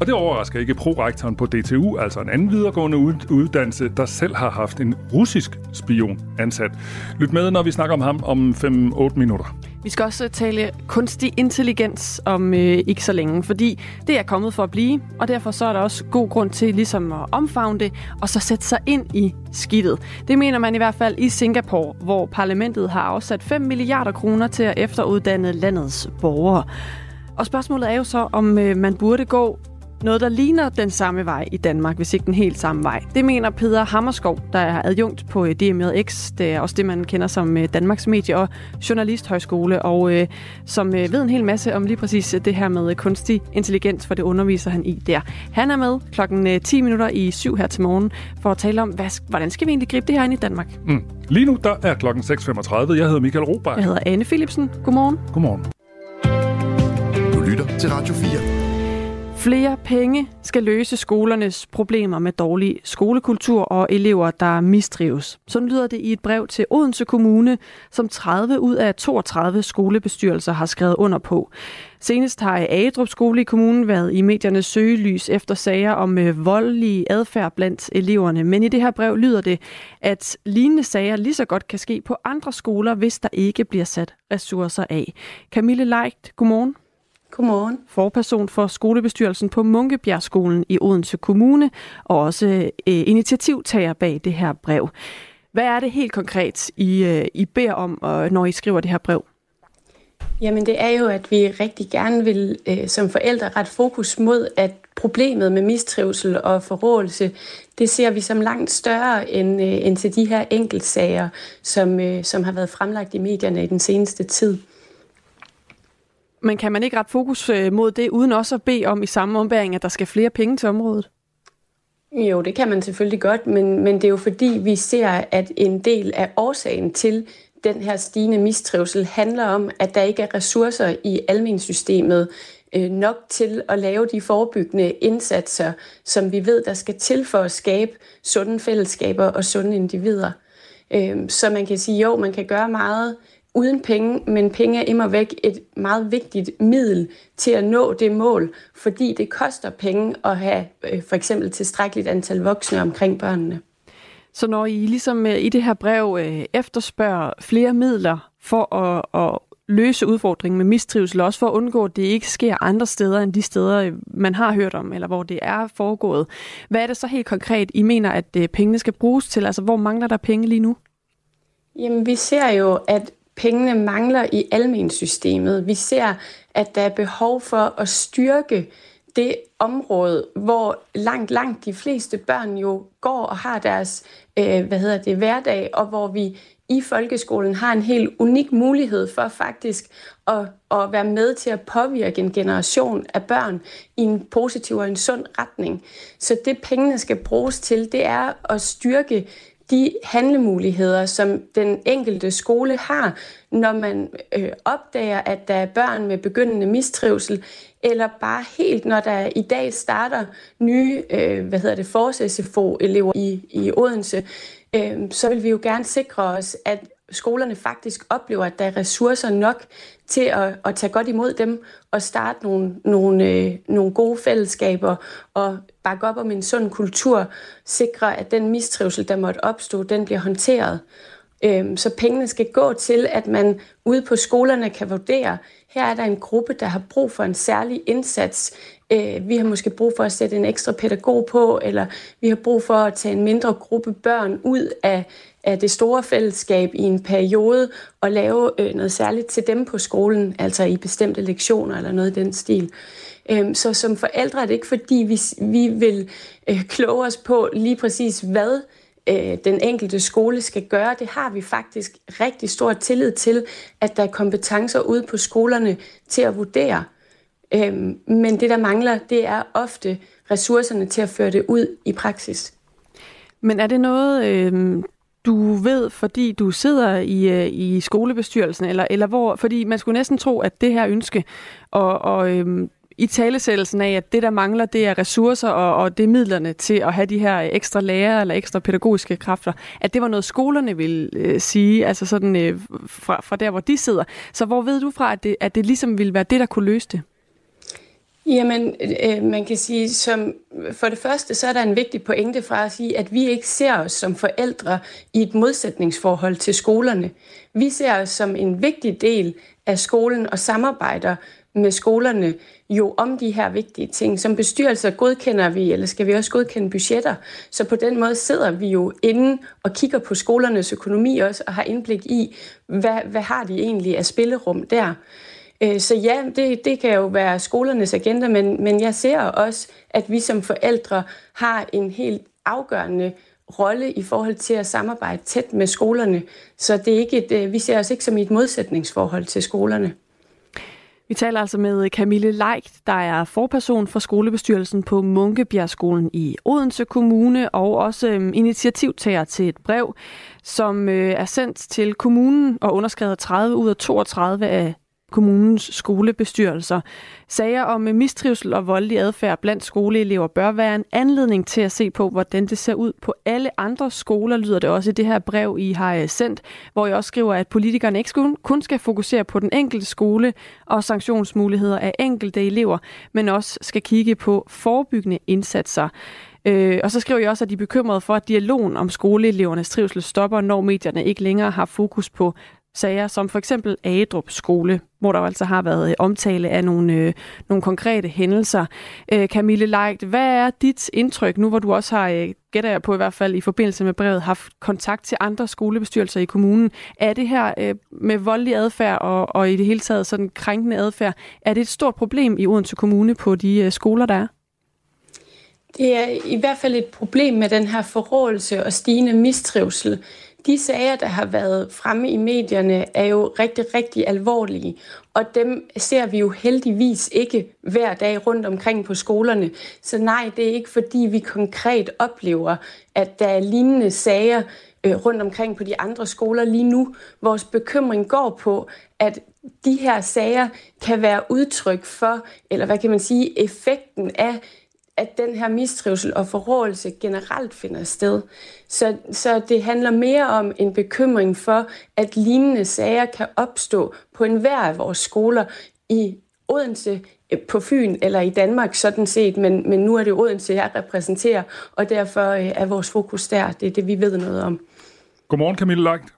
Og det overrasker ikke prorektoren på DTU, altså en anden videregående uddannelse, der selv har haft en russisk spion ansat. Lyt med, når vi snakker om ham om 5-8 minutter. Vi skal også øh, tale kunstig intelligens om øh, ikke så længe, fordi det er kommet for at blive, og derfor så er der også god grund til ligesom at omfavne det, og så sætte sig ind i skidtet. Det mener man i hvert fald i Singapore, hvor parlamentet har afsat 5 milliarder kroner til at efteruddanne landets borgere. Og spørgsmålet er jo så, om øh, man burde gå noget, der ligner den samme vej i Danmark, hvis ikke den helt samme vej. Det mener Peter Hammerskov, der er adjunkt på øh, DMX. Det er også det, man kender som øh, Danmarks Medie- og Journalisthøjskole, og øh, som øh, ved en hel masse om lige præcis det her med kunstig intelligens, for det underviser han i der. Han er med klokken 10 minutter i syv her til morgen for at tale om, hvad, hvordan skal vi egentlig gribe det her ind i Danmark? Mm. Lige nu der er klokken 6.35. Jeg hedder Michael Robach. Jeg hedder Anne Philipsen. Godmorgen. Godmorgen. Du lytter til Radio 4. Flere penge skal løse skolernes problemer med dårlig skolekultur og elever, der mistrives. Sådan lyder det i et brev til Odense Kommune, som 30 ud af 32 skolebestyrelser har skrevet under på. Senest har Agedrup skole i kommunen været i mediernes søgelys efter sager om øh, voldelig adfærd blandt eleverne. Men i det her brev lyder det, at lignende sager lige så godt kan ske på andre skoler, hvis der ikke bliver sat ressourcer af. Camille Leigt, godmorgen. Godmorgen. Forperson for skolebestyrelsen på Munkebjergskolen i Odense Kommune, og også øh, initiativtager bag det her brev. Hvad er det helt konkret, I, øh, I beder om, når I skriver det her brev? Jamen det er jo, at vi rigtig gerne vil øh, som forældre ret fokus mod, at problemet med mistrivsel og forrådelse, det ser vi som langt større end, øh, end til de her enkeltsager, som, øh, som har været fremlagt i medierne i den seneste tid. Men kan man ikke ret fokus øh, mod det, uden også at bede om i samme ombæring, at der skal flere penge til området? Jo, det kan man selvfølgelig godt, men, men det er jo fordi, vi ser, at en del af årsagen til den her stigende mistrivsel handler om, at der ikke er ressourcer i almensystemet øh, nok til at lave de forebyggende indsatser, som vi ved, der skal til for at skabe sunde fællesskaber og sunde individer. Øh, så man kan sige, jo, man kan gøre meget, uden penge, men penge er immer væk et meget vigtigt middel til at nå det mål, fordi det koster penge at have øh, for eksempel tilstrækkeligt antal voksne omkring børnene. Så når I ligesom øh, i det her brev øh, efterspørger flere midler for at, at løse udfordringen med mistrivsel, også for at undgå, at det ikke sker andre steder end de steder, man har hørt om, eller hvor det er foregået. Hvad er det så helt konkret, I mener, at pengene skal bruges til? Altså, hvor mangler der penge lige nu? Jamen, vi ser jo, at pengene mangler i almensystemet. Vi ser, at der er behov for at styrke det område, hvor langt, langt de fleste børn jo går og har deres øh, hvad hedder det, hverdag, og hvor vi i folkeskolen har en helt unik mulighed for faktisk at, at være med til at påvirke en generation af børn i en positiv og en sund retning. Så det pengene skal bruges til, det er at styrke de handlemuligheder, som den enkelte skole har, når man øh, opdager, at der er børn med begyndende mistrivsel, eller bare helt, når der i dag starter nye, øh, hvad hedder det, forårs-SFO-elever i, i Odense, øh, så vil vi jo gerne sikre os, at skolerne faktisk oplever, at der er ressourcer nok til at, at tage godt imod dem og starte nogle, nogle, øh, nogle gode fællesskaber og bakke op om en sund kultur, sikre, at den mistrivsel, der måtte opstå, den bliver håndteret. Øhm, så pengene skal gå til, at man ude på skolerne kan vurdere, her er der en gruppe, der har brug for en særlig indsats. Øh, vi har måske brug for at sætte en ekstra pædagog på, eller vi har brug for at tage en mindre gruppe børn ud af, af det store fællesskab i en periode og lave øh, noget særligt til dem på skolen, altså i bestemte lektioner eller noget i den stil. Øhm, så som forældre er det ikke fordi, vi, vi vil øh, kloge os på lige præcis, hvad øh, den enkelte skole skal gøre. Det har vi faktisk rigtig stor tillid til, at der er kompetencer ude på skolerne til at vurdere. Øhm, men det, der mangler, det er ofte ressourcerne til at føre det ud i praksis. Men er det noget, øh, du ved, fordi du sidder i, øh, i skolebestyrelsen, eller, eller hvor, fordi man skulle næsten tro, at det her ønske, og, og øhm, i talesættelsen af, at det, der mangler, det er ressourcer, og, og det er midlerne til at have de her ekstra lærere eller ekstra pædagogiske kræfter, at det var noget, skolerne ville øh, sige, altså sådan øh, fra, fra der, hvor de sidder. Så hvor ved du fra, at det, at det ligesom ville være det, der kunne løse det? Jamen, øh, man kan sige, som for det første, så er der en vigtig pointe fra at sige, at vi ikke ser os som forældre i et modsætningsforhold til skolerne. Vi ser os som en vigtig del af skolen og samarbejder med skolerne jo om de her vigtige ting. Som bestyrelser godkender vi, eller skal vi også godkende budgetter. Så på den måde sidder vi jo inde og kigger på skolernes økonomi også, og har indblik i, hvad, hvad har de egentlig af spillerum der. Øh, så ja, det, det kan jo være skolernes agenda, men, men jeg ser også, at vi som forældre har en helt afgørende rolle i forhold til at samarbejde tæt med skolerne. Så det er ikke et, øh, vi ser os ikke som i et modsætningsforhold til skolerne. Vi taler altså med Camille Leigt, der er forperson for skolebestyrelsen på Munkebjergskolen i Odense Kommune, og også øhm, initiativtager til et brev, som øh, er sendt til kommunen og underskrevet 30 ud af 32 af kommunens skolebestyrelser. Sager om mistrivsel og voldelig adfærd blandt skoleelever bør være en anledning til at se på, hvordan det ser ud på alle andre skoler, lyder det også i det her brev, I har øh, sendt, hvor jeg også skriver, at politikerne ikke kun skal fokusere på den enkelte skole og sanktionsmuligheder af enkelte elever, men også skal kigge på forebyggende indsatser. Øh, og så skriver jeg også, at de er bekymrede for, at dialogen om skoleelevernes trivsel stopper, når medierne ikke længere har fokus på sager, som for eksempel Agedrup skole, hvor der altså har været øh, omtale af nogle, øh, nogle konkrete hændelser. Øh, Camille Leigt, hvad er dit indtryk, nu hvor du også har, øh, gætter jeg på i hvert fald i forbindelse med brevet, haft kontakt til andre skolebestyrelser i kommunen? Er det her øh, med voldelig adfærd og, og i det hele taget sådan krænkende adfærd, er det et stort problem i Odense Kommune på de øh, skoler, der er? Det er i hvert fald et problem med den her forrådelse og stigende mistrivsel de sager, der har været fremme i medierne, er jo rigtig, rigtig alvorlige. Og dem ser vi jo heldigvis ikke hver dag rundt omkring på skolerne. Så nej, det er ikke fordi, vi konkret oplever, at der er lignende sager øh, rundt omkring på de andre skoler lige nu. Vores bekymring går på, at de her sager kan være udtryk for, eller hvad kan man sige, effekten af at den her mistrivsel og forrådelse generelt finder sted. Så, så det handler mere om en bekymring for, at lignende sager kan opstå på enhver af vores skoler i Odense, eh, på Fyn eller i Danmark sådan set, men, men nu er det Odense, jeg repræsenterer, og derfor eh, er vores fokus der. Det er det, vi ved noget om. Godmorgen, Camille Langt.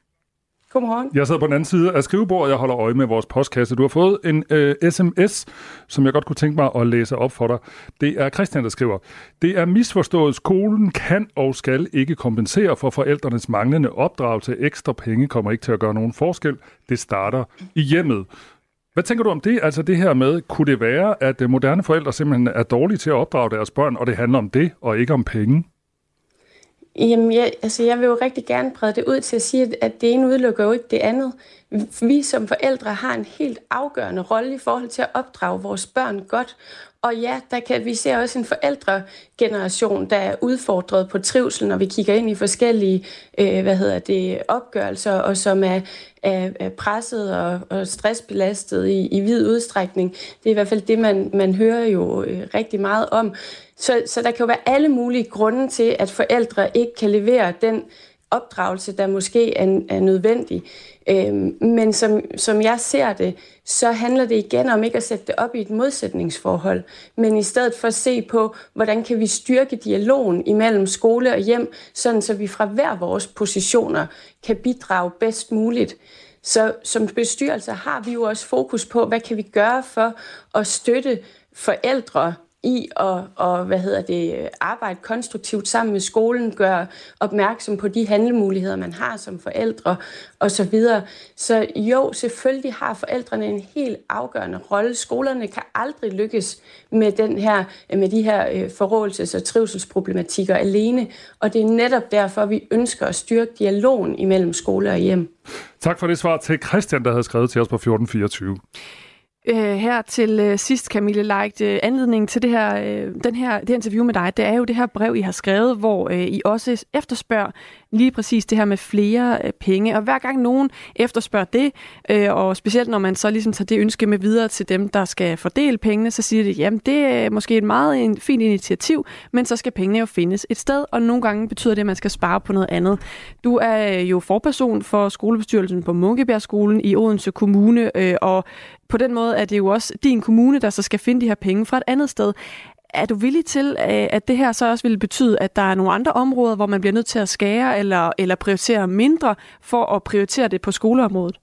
Godmorgen. Jeg sidder på den anden side af skrivebordet, jeg holder øje med vores postkasse. Du har fået en øh, sms, som jeg godt kunne tænke mig at læse op for dig. Det er Christian, der skriver, Det er misforstået. Skolen kan og skal ikke kompensere for forældrenes manglende opdragelse. Ekstra penge kommer ikke til at gøre nogen forskel. Det starter i hjemmet. Hvad tænker du om det? Altså det her med, kunne det være, at øh, moderne forældre simpelthen er dårlige til at opdrage deres børn, og det handler om det, og ikke om penge? Jamen, jeg, altså, jeg vil jo rigtig gerne brede det ud til at sige, at det ene udelukker jo ikke det andet. Vi som forældre har en helt afgørende rolle i forhold til at opdrage vores børn godt. Og ja, der kan vi se også en forældregeneration, der er udfordret på trivsel, når vi kigger ind i forskellige øh, hvad hedder det, opgørelser, og som er, er, er presset og, og stressbelastet i, i vid udstrækning. Det er i hvert fald det, man, man hører jo øh, rigtig meget om. Så, så der kan jo være alle mulige grunde til, at forældre ikke kan levere den opdragelse, der måske er, er nødvendig. Øhm, men som, som jeg ser det, så handler det igen om ikke at sætte det op i et modsætningsforhold, men i stedet for at se på, hvordan kan vi styrke dialogen imellem skole og hjem, sådan så vi fra hver vores positioner kan bidrage bedst muligt. Så som bestyrelse har vi jo også fokus på, hvad kan vi gøre for at støtte forældre i at og, hvad hedder det, arbejde konstruktivt sammen med skolen, gøre opmærksom på de handlemuligheder, man har som forældre osv. Så, videre. så jo, selvfølgelig har forældrene en helt afgørende rolle. Skolerne kan aldrig lykkes med, den her, med de her øh, forrådelses- og trivselsproblematikker alene, og det er netop derfor, vi ønsker at styrke dialogen imellem skole og hjem. Tak for det svar til Christian, der havde skrevet til os på 1424. Øh, her til øh, sidst, Camille Leigt. øh, anledningen til det her, øh, den her, det her interview med dig, det er jo det her brev, I har skrevet, hvor øh, I også efterspørger, lige præcis det her med flere øh, penge. Og hver gang nogen efterspørger det, øh, og specielt når man så ligesom tager det ønske med videre til dem, der skal fordele pengene, så siger de, jamen det er måske et meget en, fint initiativ, men så skal pengene jo findes et sted, og nogle gange betyder det, at man skal spare på noget andet. Du er øh, jo forperson for skolebestyrelsen på Munkebjergskolen i Odense Kommune, øh, og på den måde er det jo også din kommune, der så skal finde de her penge fra et andet sted. Er du villig til, øh, at det her så også vil betyde, at der er nogle andre områder, hvor man bliver nødt til at skære eller, eller prioritere mindre for at prioritere det på skoleområdet?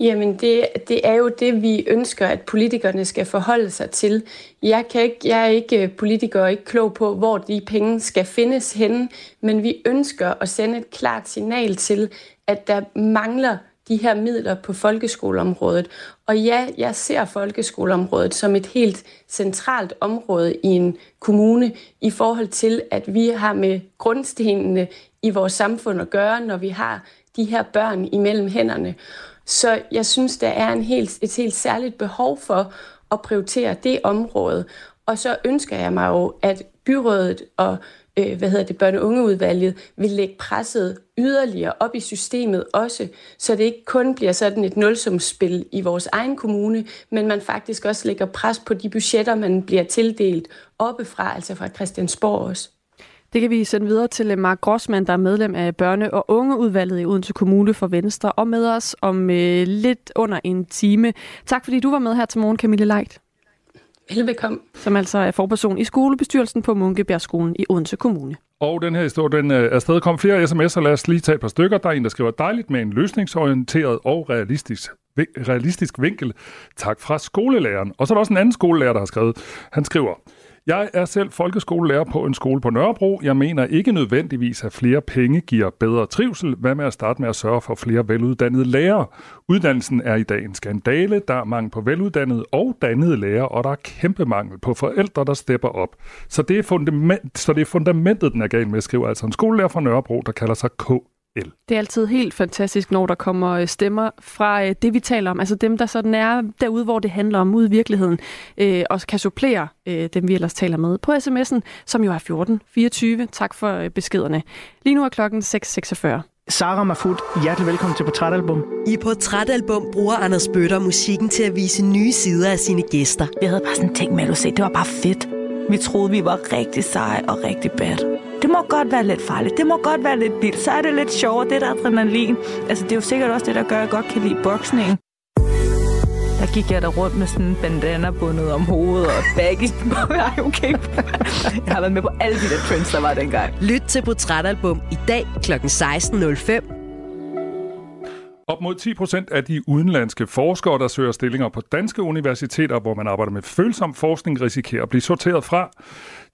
Jamen, det, det er jo det, vi ønsker, at politikerne skal forholde sig til. Jeg, kan ikke, jeg er ikke politiker og ikke klog på, hvor de penge skal findes henne, men vi ønsker at sende et klart signal til, at der mangler de her midler på folkeskoleområdet. Og ja, jeg ser folkeskoleområdet som et helt centralt område i en kommune i forhold til, at vi har med grundstenene i vores samfund at gøre, når vi har de her børn imellem hænderne. Så jeg synes, der er en helt, et helt særligt behov for at prioritere det område. Og så ønsker jeg mig jo, at byrådet og øh, hvad hedder det, børne- og ungeudvalget vil lægge presset yderligere op i systemet også, så det ikke kun bliver sådan et nulsumsspil i vores egen kommune, men man faktisk også lægger pres på de budgetter, man bliver tildelt oppefra, altså fra Christiansborg også. Det kan vi sende videre til øh, Mark Grossmann, der er medlem af børne- og ungeudvalget i Odense Kommune for Venstre, og med os om øh, lidt under en time. Tak fordi du var med her til morgen, Camille Leit. Velbekomme. Som altså er forperson i skolebestyrelsen på Munkebjergskolen i Odense Kommune. Og den her historie, den øh, er stadig kommet flere sms'er. Lad os lige tage et par stykker. Der er en, der skriver dejligt med en løsningsorienteret og realistisk, realistisk vinkel. Tak fra skolelæreren. Og så er der også en anden skolelærer, der har skrevet. Han skriver, jeg er selv folkeskolelærer på en skole på Nørrebro. Jeg mener ikke nødvendigvis, at flere penge giver bedre trivsel. Hvad med at starte med at sørge for flere veluddannede lærere? Uddannelsen er i dag en skandale. Der er mangel på veluddannede og dannede lærere, og der er kæmpe mangel på forældre, der stepper op. Så det er, fundament, så det er fundamentet, den er gal med, skriver altså en skolelærer fra Nørrebro, der kalder sig K el. Det er altid helt fantastisk, når der kommer øh, stemmer fra øh, det, vi taler om. Altså dem, der sådan er derude, hvor det handler om, ude i virkeligheden, øh, og kan supplere øh, dem, vi ellers taler med på sms'en, som jo er 1424. Tak for øh, beskederne. Lige nu er klokken 6.46. Sara Mafut, hjertelig velkommen til Portrætalbum. I Portrætalbum bruger Anders Bøtter musikken til at vise nye sider af sine gæster. Jeg havde bare sådan tænkt med, at se, det var bare fedt. Vi troede, vi var rigtig seje og rigtig bad. Det må godt være lidt farligt. Det må godt være lidt vildt. Så er det lidt sjovere, det der adrenalin. Altså, det er jo sikkert også det, der gør, at jeg godt kan lide boksning. Der gik jeg der rundt med sådan en bandana bundet om hovedet og baggy. <laughs> Ej, okay. Jeg har været med på alle de der trends, der var dengang. Lyt til Portrætalbum i dag kl. 16.05 op mod 10 procent af de udenlandske forskere, der søger stillinger på danske universiteter, hvor man arbejder med følsom forskning, risikerer at blive sorteret fra.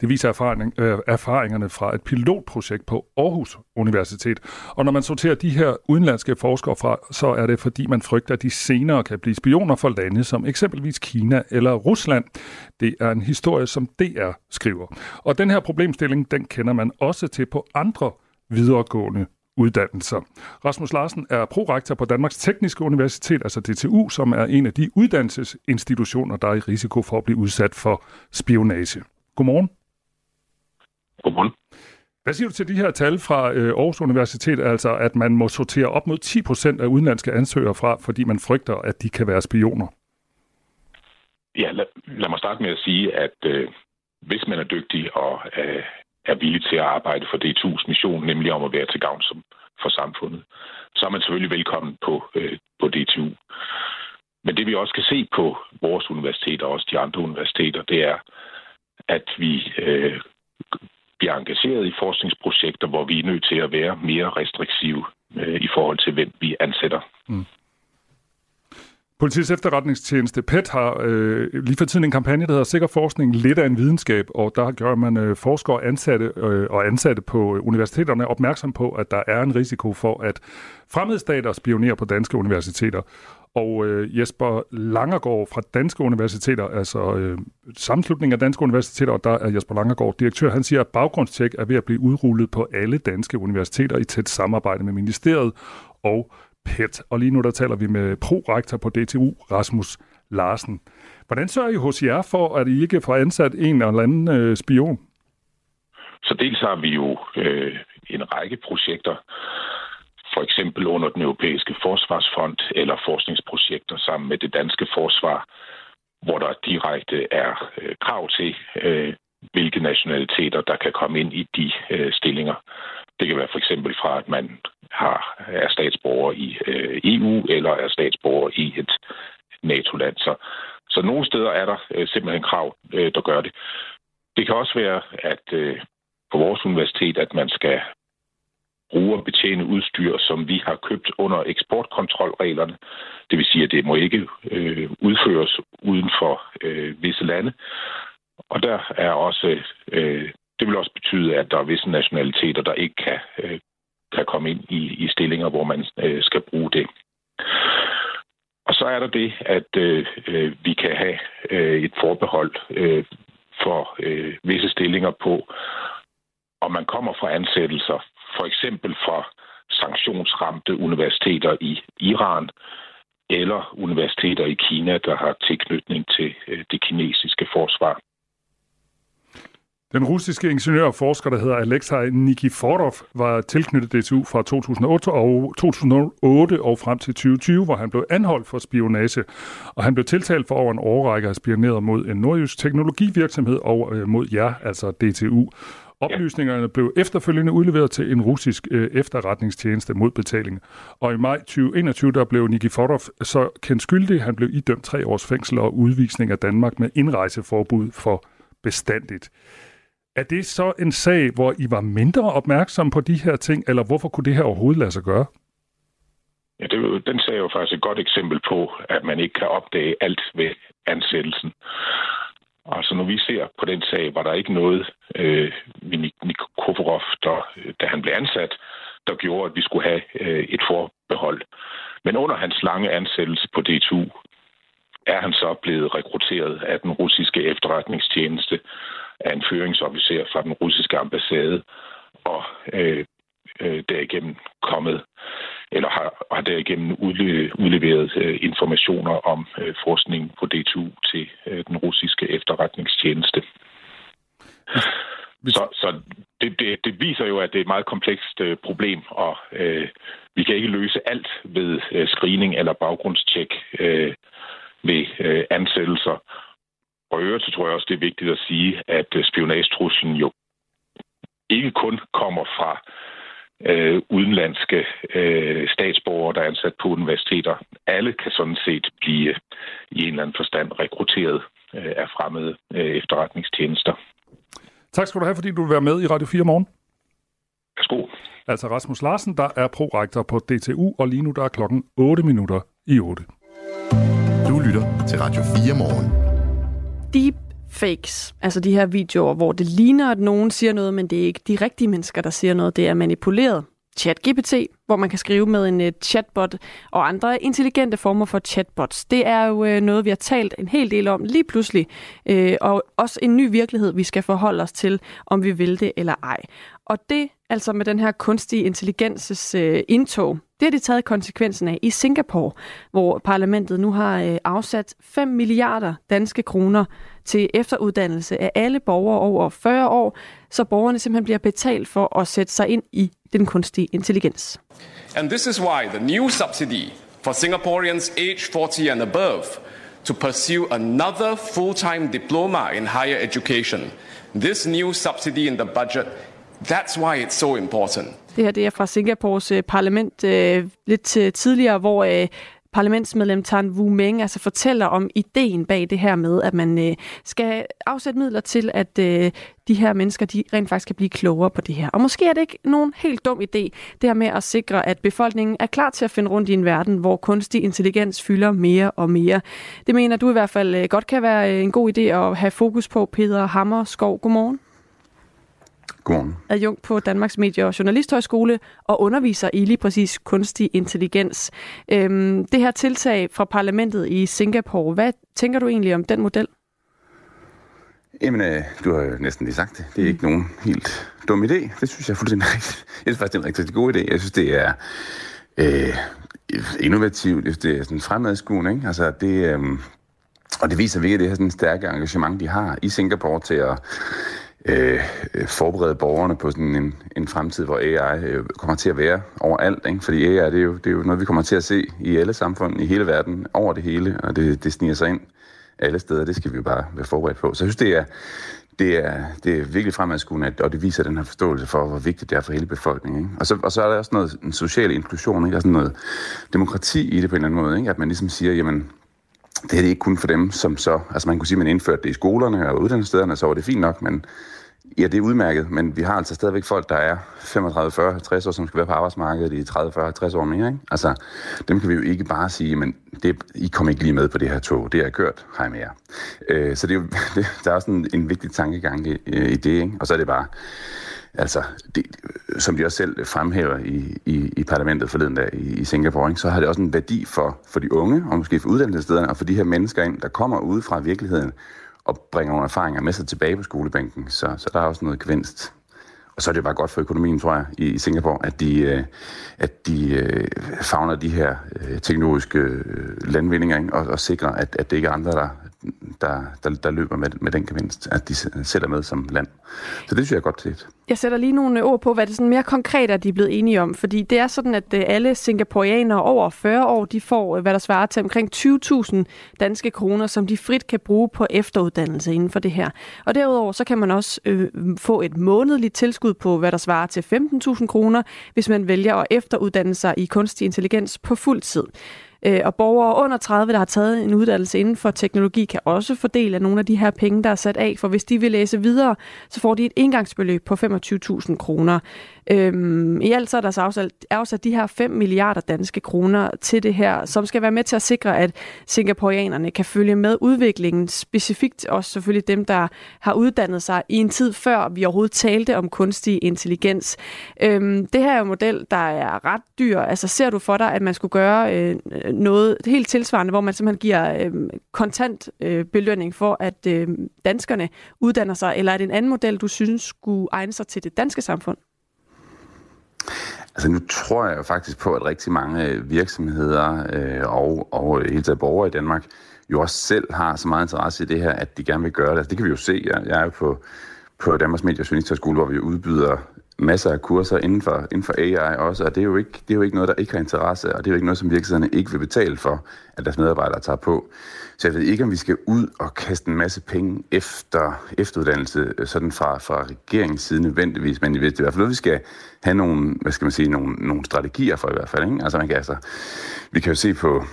Det viser erfaring, øh, erfaringerne fra et pilotprojekt på Aarhus Universitet. Og når man sorterer de her udenlandske forskere fra, så er det fordi, man frygter, at de senere kan blive spioner for lande som eksempelvis Kina eller Rusland. Det er en historie, som DR skriver. Og den her problemstilling, den kender man også til på andre videregående uddannelser. Rasmus Larsen er prorektor på Danmarks Tekniske Universitet, altså DTU, som er en af de uddannelsesinstitutioner, der er i risiko for at blive udsat for spionage. Godmorgen. Godmorgen. Hvad siger du til de her tal fra øh, Aarhus Universitet, altså at man må sortere op mod 10 procent af udenlandske ansøgere fra, fordi man frygter, at de kan være spioner? Ja, lad, lad mig starte med at sige, at øh, hvis man er dygtig og øh, er villig til at arbejde for DTU's mission, nemlig om at være til gavn som, for samfundet, så er man selvfølgelig velkommen på, øh, på DTU. Men det vi også kan se på vores universiteter og også de andre universiteter, det er, at vi øh, bliver engageret i forskningsprojekter, hvor vi er nødt til at være mere restriktive øh, i forhold til, hvem vi ansætter. Mm. Politiets efterretningstjeneste PET har øh, lige for tiden en kampagne, der hedder Sikker Forskning, lidt af en videnskab, og der gør man øh, forskere ansatte, øh, og ansatte på øh, universiteterne opmærksom på, at der er en risiko for, at fremmedstater spionerer på danske universiteter. Og øh, Jesper Langergaard fra Danske Universiteter, altså øh, sammenslutningen af Danske Universiteter, og der er Jesper Langergaard direktør, han siger, at baggrundstjek er ved at blive udrullet på alle danske universiteter i tæt samarbejde med ministeriet og PET. Og lige nu der taler vi med prorektor på DTU, Rasmus Larsen. Hvordan sørger I hos jer for, at I ikke får ansat en eller anden øh, spion? Så dels har vi jo øh, en række projekter, for eksempel under den europæiske forsvarsfond eller forskningsprojekter sammen med det danske forsvar, hvor der direkte er øh, krav til, øh, hvilke nationaliteter, der kan komme ind i de øh, stillinger. Det kan være for eksempel fra, at man har, er statsborger i øh, EU eller er statsborger i et NATO-land. Så, så nogle steder er der øh, simpelthen krav, øh, der gør det. Det kan også være, at øh, på vores universitet, at man skal brugerbetjene udstyr, som vi har købt under eksportkontrolreglerne. Det vil sige, at det må ikke øh, udføres uden for øh, visse lande. Og der er også, øh, det vil også betyde, at der er visse nationaliteter, der ikke kan, øh, kan komme ind i, i stillinger, hvor man øh, skal bruge det. Og så er der det, at øh, øh vi kan have øh, et forbehold øh, for øh, visse stillinger på, om man kommer fra ansættelser, for eksempel fra sanktionsramte universiteter i Iran, eller universiteter i Kina, der har tilknytning til øh, det kinesiske forsvar. Den russiske ingeniør og forsker, der hedder Alexei Nikiforov, var tilknyttet DTU fra 2008 og, 2008 og frem til 2020, hvor han blev anholdt for spionage. Og han blev tiltalt for over en årrække at spionere mod en nordjysk teknologivirksomhed og øh, mod jer, altså DTU. Oplysningerne blev efterfølgende udleveret til en russisk øh, efterretningstjeneste mod betaling. Og i maj 2021 der blev Nikiforov så kendt skyldig. Han blev idømt tre års fængsel og udvisning af Danmark med indrejseforbud for bestandigt. Er det så en sag, hvor I var mindre opmærksom på de her ting, eller hvorfor kunne det her overhovedet lade sig gøre? Ja, det, den sag er jo faktisk et godt eksempel på, at man ikke kan opdage alt ved ansættelsen. Altså når vi ser på den sag, var der ikke noget øh, ved Nikoforov, der, da han blev ansat, der gjorde, at vi skulle have øh, et forbehold. Men under hans lange ansættelse på DTU, er han så blevet rekrutteret af den russiske efterretningstjeneste, af en føringsofficer fra den russiske ambassade, og øh, øh, derigennem kommet, eller har, har derigennem udleveret øh, informationer om øh, forskning på DTU til øh, den russiske efterretningstjeneste. Så, så det, det, det viser jo, at det er et meget komplekst øh, problem, og øh, vi kan ikke løse alt ved øh, screening eller baggrundstjek øh, ved øh, ansættelser. Og øvrigt så tror jeg også, det er vigtigt at sige, at øh, spionagetruslen jo ikke kun kommer fra øh, udenlandske øh, statsborgere, der er ansat på universiteter. Alle kan sådan set blive i en eller anden forstand rekrutteret øh, af fremmede øh, efterretningstjenester. Tak skal du have, fordi du vil være med i Radio 4 morgen. Værsgo. Altså Rasmus Larsen, der er prorektor på DTU, og lige nu der er klokken 8 minutter i 8. Du lytter til Radio 4 morgen fakes, altså de her videoer, hvor det ligner, at nogen siger noget, men det er ikke de rigtige mennesker, der siger noget. Det er manipuleret. ChatGPT, hvor man kan skrive med en uh, chatbot og andre intelligente former for chatbots. Det er jo uh, noget, vi har talt en hel del om lige pludselig, uh, og også en ny virkelighed, vi skal forholde os til, om vi vil det eller ej. Og det altså med den her kunstige intelligenses uh, indtog, det har de taget konsekvensen af i Singapore, hvor parlamentet nu har uh, afsat 5 milliarder danske kroner til efteruddannelse af alle borgere over 40 år, så borgerne simpelthen bliver betalt for at sætte sig ind i den kunstige intelligens. And this is why the new subsidy for Singaporeans age 40 and above to pursue another full-time diploma in higher education. This new subsidy in the budget That's why it's so important. Det her det er fra Singapores øh, parlament øh, lidt tidligere, hvor øh, parlamentsmedlem Tan Wu Meng altså fortæller om ideen bag det her med, at man øh, skal afsætte midler til, at øh, de her mennesker de rent faktisk kan blive klogere på det her. Og måske er det ikke nogen helt dum idé, det her med at sikre, at befolkningen er klar til at finde rundt i en verden, hvor kunstig intelligens fylder mere og mere. Det mener du i hvert fald øh, godt kan være øh, en god idé at have fokus på, Peter Hammer Skov. Godmorgen. Godmorgen. Adjunkt på Danmarks Medie- og Journalisthøjskole og underviser i lige præcis kunstig intelligens. Øhm, det her tiltag fra parlamentet i Singapore, hvad tænker du egentlig om den model? Jamen, øh, du har jo næsten lige sagt det. Det er mm. ikke nogen helt dum idé. Det synes jeg er fuldstændig <laughs> rigtigt. Jeg synes faktisk, det er en rigtig, rigtig god idé. Jeg synes, det er øh, innovativt. Det er sådan fremadskuende, ikke? Altså, det, øh, og det viser virkelig det her sådan stærke engagement, de har i Singapore til at Øh, øh, forberede borgerne på sådan en, en fremtid, hvor AI øh, kommer til at være overalt. Ikke? Fordi AI det er, jo, det er jo noget, vi kommer til at se i alle samfund, i hele verden, over det hele, og det, det sniger sig ind alle steder. Det skal vi jo bare være forberedt på. Så jeg synes, det er, det er, det er virkelig fremadskuende, og det viser den her forståelse for, hvor vigtigt det er for hele befolkningen. Ikke? Og, så, og så er der også noget en social inklusion, ikke? Der er sådan noget demokrati i det på en eller anden måde. Ikke? At man ligesom siger, jamen, det er det ikke kun for dem, som så... Altså man kunne sige, at man indførte det i skolerne og uddannelsesstederne, så var det fint nok, men Ja, det er udmærket, men vi har altså stadigvæk folk, der er 35, 40, 50 år, som skal være på arbejdsmarkedet i 30, 40, 50 år mere. Ikke? Altså, dem kan vi jo ikke bare sige, men det, I kommer ikke lige med på det her tog, det er kørt, hej med jer. Øh, så det er jo, <laughs> det, der er også en, en vigtig tankegang i, i det, ikke? og så er det bare, altså, det, som de også selv fremhæver i, i, i parlamentet forleden dag i, i Singapore, ikke? så har det også en værdi for, for de unge, og måske for uddannelsesstederne, og for de her mennesker ind, der kommer ud fra virkeligheden, og bringer nogle erfaringer med sig tilbage på skolebænken. Så, så der er også noget gevinst. Og så er det bare godt for økonomien, tror jeg, i Singapore, at de, øh, at de øh, fagner de her øh, teknologiske øh, landvindinger ikke? Og, og sikrer, at, at det ikke er andre, der, der, der, der løber med, med den gevinst, at de sætter med som land. Så det synes jeg er godt set. Jeg sætter lige nogle ord på, hvad det sådan mere konkret er, de er blevet enige om. Fordi det er sådan, at øh, alle singaporeanere over 40 år, de får, øh, hvad der svarer til omkring 20.000 danske kroner, som de frit kan bruge på efteruddannelse inden for det her. Og derudover så kan man også øh, få et månedligt tilskud på, hvad der svarer til 15.000 kroner, hvis man vælger at efteruddanne sig i kunstig intelligens på fuld tid. Øh, og borgere under 30, der har taget en uddannelse inden for teknologi, kan også få del af nogle af de her penge, der er sat af. For hvis de vil læse videre, så får de et engangsbeløb på 25.000 kroner. Øhm, I alt så er der så afsat, afsat de her 5 milliarder danske kroner til det her, som skal være med til at sikre, at singaporeanerne kan følge med udviklingen, specifikt også selvfølgelig dem, der har uddannet sig i en tid før vi overhovedet talte om kunstig intelligens. Øhm, det her er jo en model, der er ret dyr. Altså ser du for dig, at man skulle gøre øh, noget helt tilsvarende, hvor man simpelthen giver øh, kontant øh, belønning for, at øh, danskerne uddanner sig, eller er det en anden model, du synes skulle egne sig til det danske samfund? Altså nu tror jeg faktisk på, at rigtig mange øh, virksomheder øh, og, og øh, hele taget borgere i Danmark jo også selv har så meget interesse i det her, at de gerne vil gøre det. Altså, det kan vi jo se. Jeg, jeg er jo på, på Danmarks Medie- og Journalisterskole, hvor vi udbyder masser af kurser inden for, inden for AI også, og det er, jo ikke, det er jo ikke noget, der ikke har interesse, og det er jo ikke noget, som virksomhederne ikke vil betale for, at deres medarbejdere tager på. Så jeg ved ikke, om vi skal ud og kaste en masse penge efter efteruddannelse, øh, sådan fra, fra regeringens side nødvendigvis, men i hvert fald noget, vi skal have nogle, hvad skal man sige, nogle, nogle strategier for i hvert fald. Ikke? Altså, man kan, altså, vi kan jo se på,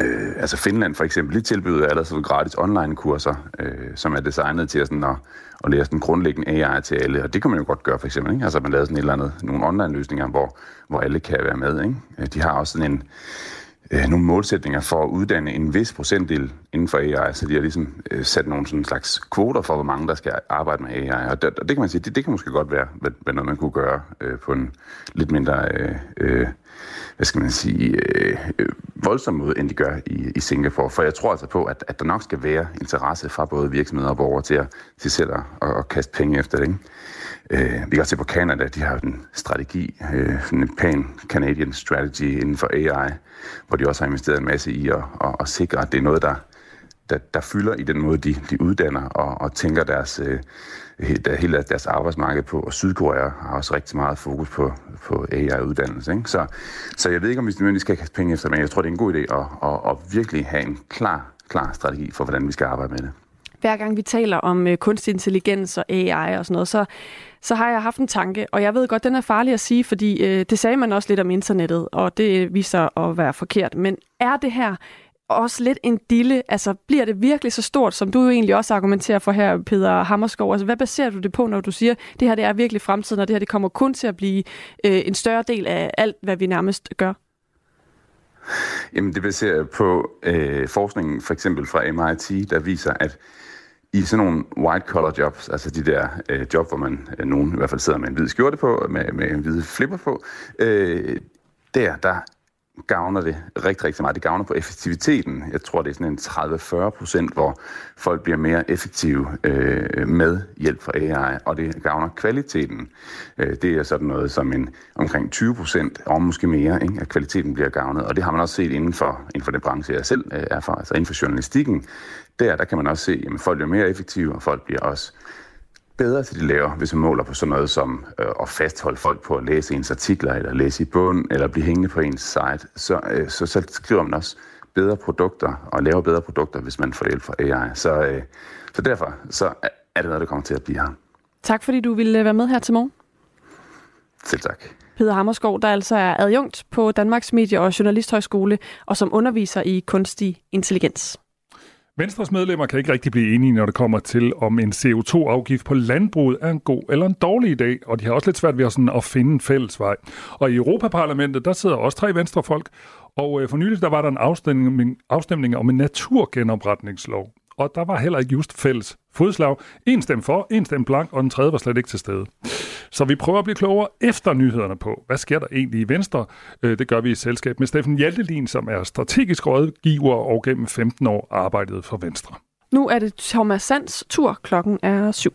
Øh, altså Finland for eksempel, de tilbyder allerede gratis online-kurser, øh, som er designet til sådan at, at lære sådan grundlæggende AI til alle. Og det kan man jo godt gøre for eksempel. Ikke? Altså man laver sådan et eller andet, nogle online-løsninger, hvor, hvor alle kan være med. Ikke? Øh, de har også sådan en, øh, nogle målsætninger for at uddanne en vis procentdel inden for AI, så altså, de har ligesom øh, sat nogle sådan slags kvoter for, hvor mange der skal arbejde med AI, og det, og det kan man sige, det, det kan måske godt være, hvad, noget man kunne gøre øh, på en lidt mindre, øh, øh, hvad skal man sige, øh, øh, voldsom måde, end de gør i, i Singapore, for jeg tror altså på, at, at der nok skal være interesse fra både virksomheder og borgere til at, til selv at, at kaste penge efter det, ikke? Øh, vi kan også se på Canada, de har en strategi, øh, en pan-Canadian strategy inden for AI, hvor de også har investeret en masse i at, at, at sikre, at det er noget, der, der, der fylder i den måde, de, de uddanner og, og tænker deres, øh, hele deres arbejdsmarked på. Og Sydkorea har også rigtig meget fokus på, på AI-uddannelse. Ikke? Så, så jeg ved ikke, om vi nødvendigvis skal kaste penge efter, men jeg tror, det er en god idé at, at, at virkelig have en klar, klar strategi for, hvordan vi skal arbejde med det hver gang vi taler om øh, kunstig intelligens og AI og sådan noget, så, så har jeg haft en tanke, og jeg ved godt, den er farlig at sige, fordi øh, det sagde man også lidt om internettet, og det viser at være forkert. Men er det her også lidt en dille? Altså, bliver det virkelig så stort, som du jo egentlig også argumenterer for her, Peter Hammerskov? Altså, hvad baserer du det på, når du siger, det her det er virkelig fremtiden, og det her det kommer kun til at blive øh, en større del af alt, hvad vi nærmest gør? Jamen, det baserer på øh, forskningen for eksempel fra MIT, der viser, at i sådan nogle white-collar jobs, altså de der øh, job, hvor man, øh, nogen i hvert fald sidder med en hvid skjorte på, med, med en hvid flipper på, øh, der, der gavner det rigtig, rigtig meget. Det gavner på effektiviteten. Jeg tror, det er sådan en 30-40 procent, hvor folk bliver mere effektive øh, med hjælp fra AI, og det gavner kvaliteten. Øh, det er sådan noget som en omkring 20 procent, og måske mere, ikke? at kvaliteten bliver gavnet. Og det har man også set inden for, inden for den branche, jeg selv øh, er for, altså inden for journalistikken. Der, der kan man også se, at folk bliver mere effektive, og folk bliver også bedre til de laver, hvis man måler på sådan noget som øh, at fastholde folk på at læse ens artikler, eller læse i bund, eller blive hængende på ens site, så, øh, så, så skriver man også bedre produkter og laver bedre produkter, hvis man får hjælp fra AI. Så, øh, så derfor så er det noget, der kommer til at blive her. Tak fordi du ville være med her til morgen. Selv tak. Peter Hammerskov, der altså er adjunkt på Danmarks Medie- og Journalisthøjskole, og som underviser i kunstig intelligens. Venstres medlemmer kan ikke rigtig blive enige, når det kommer til, om en CO2-afgift på landbruget er en god eller en dårlig idé, og de har også lidt svært ved sådan at finde en fælles vej. Og i Europaparlamentet, der sidder også tre venstrefolk, og øh, for nylig der var der en afstemning, afstemning om en naturgenopretningslov og der var heller ikke just fælles fodslag. En stemme for, en stemme blank, og den tredje var slet ikke til stede. Så vi prøver at blive klogere efter nyhederne på, hvad sker der egentlig i Venstre? Øh, det gør vi i selskab med Steffen Hjaltelin, som er strategisk rådgiver og gennem 15 år arbejdet for Venstre. Nu er det Thomas Sands tur. Klokken er syv.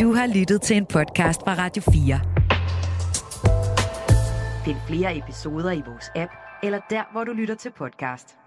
Du har lyttet til en podcast fra Radio 4. Find flere episoder i vores app, eller der, hvor du lytter til podcast.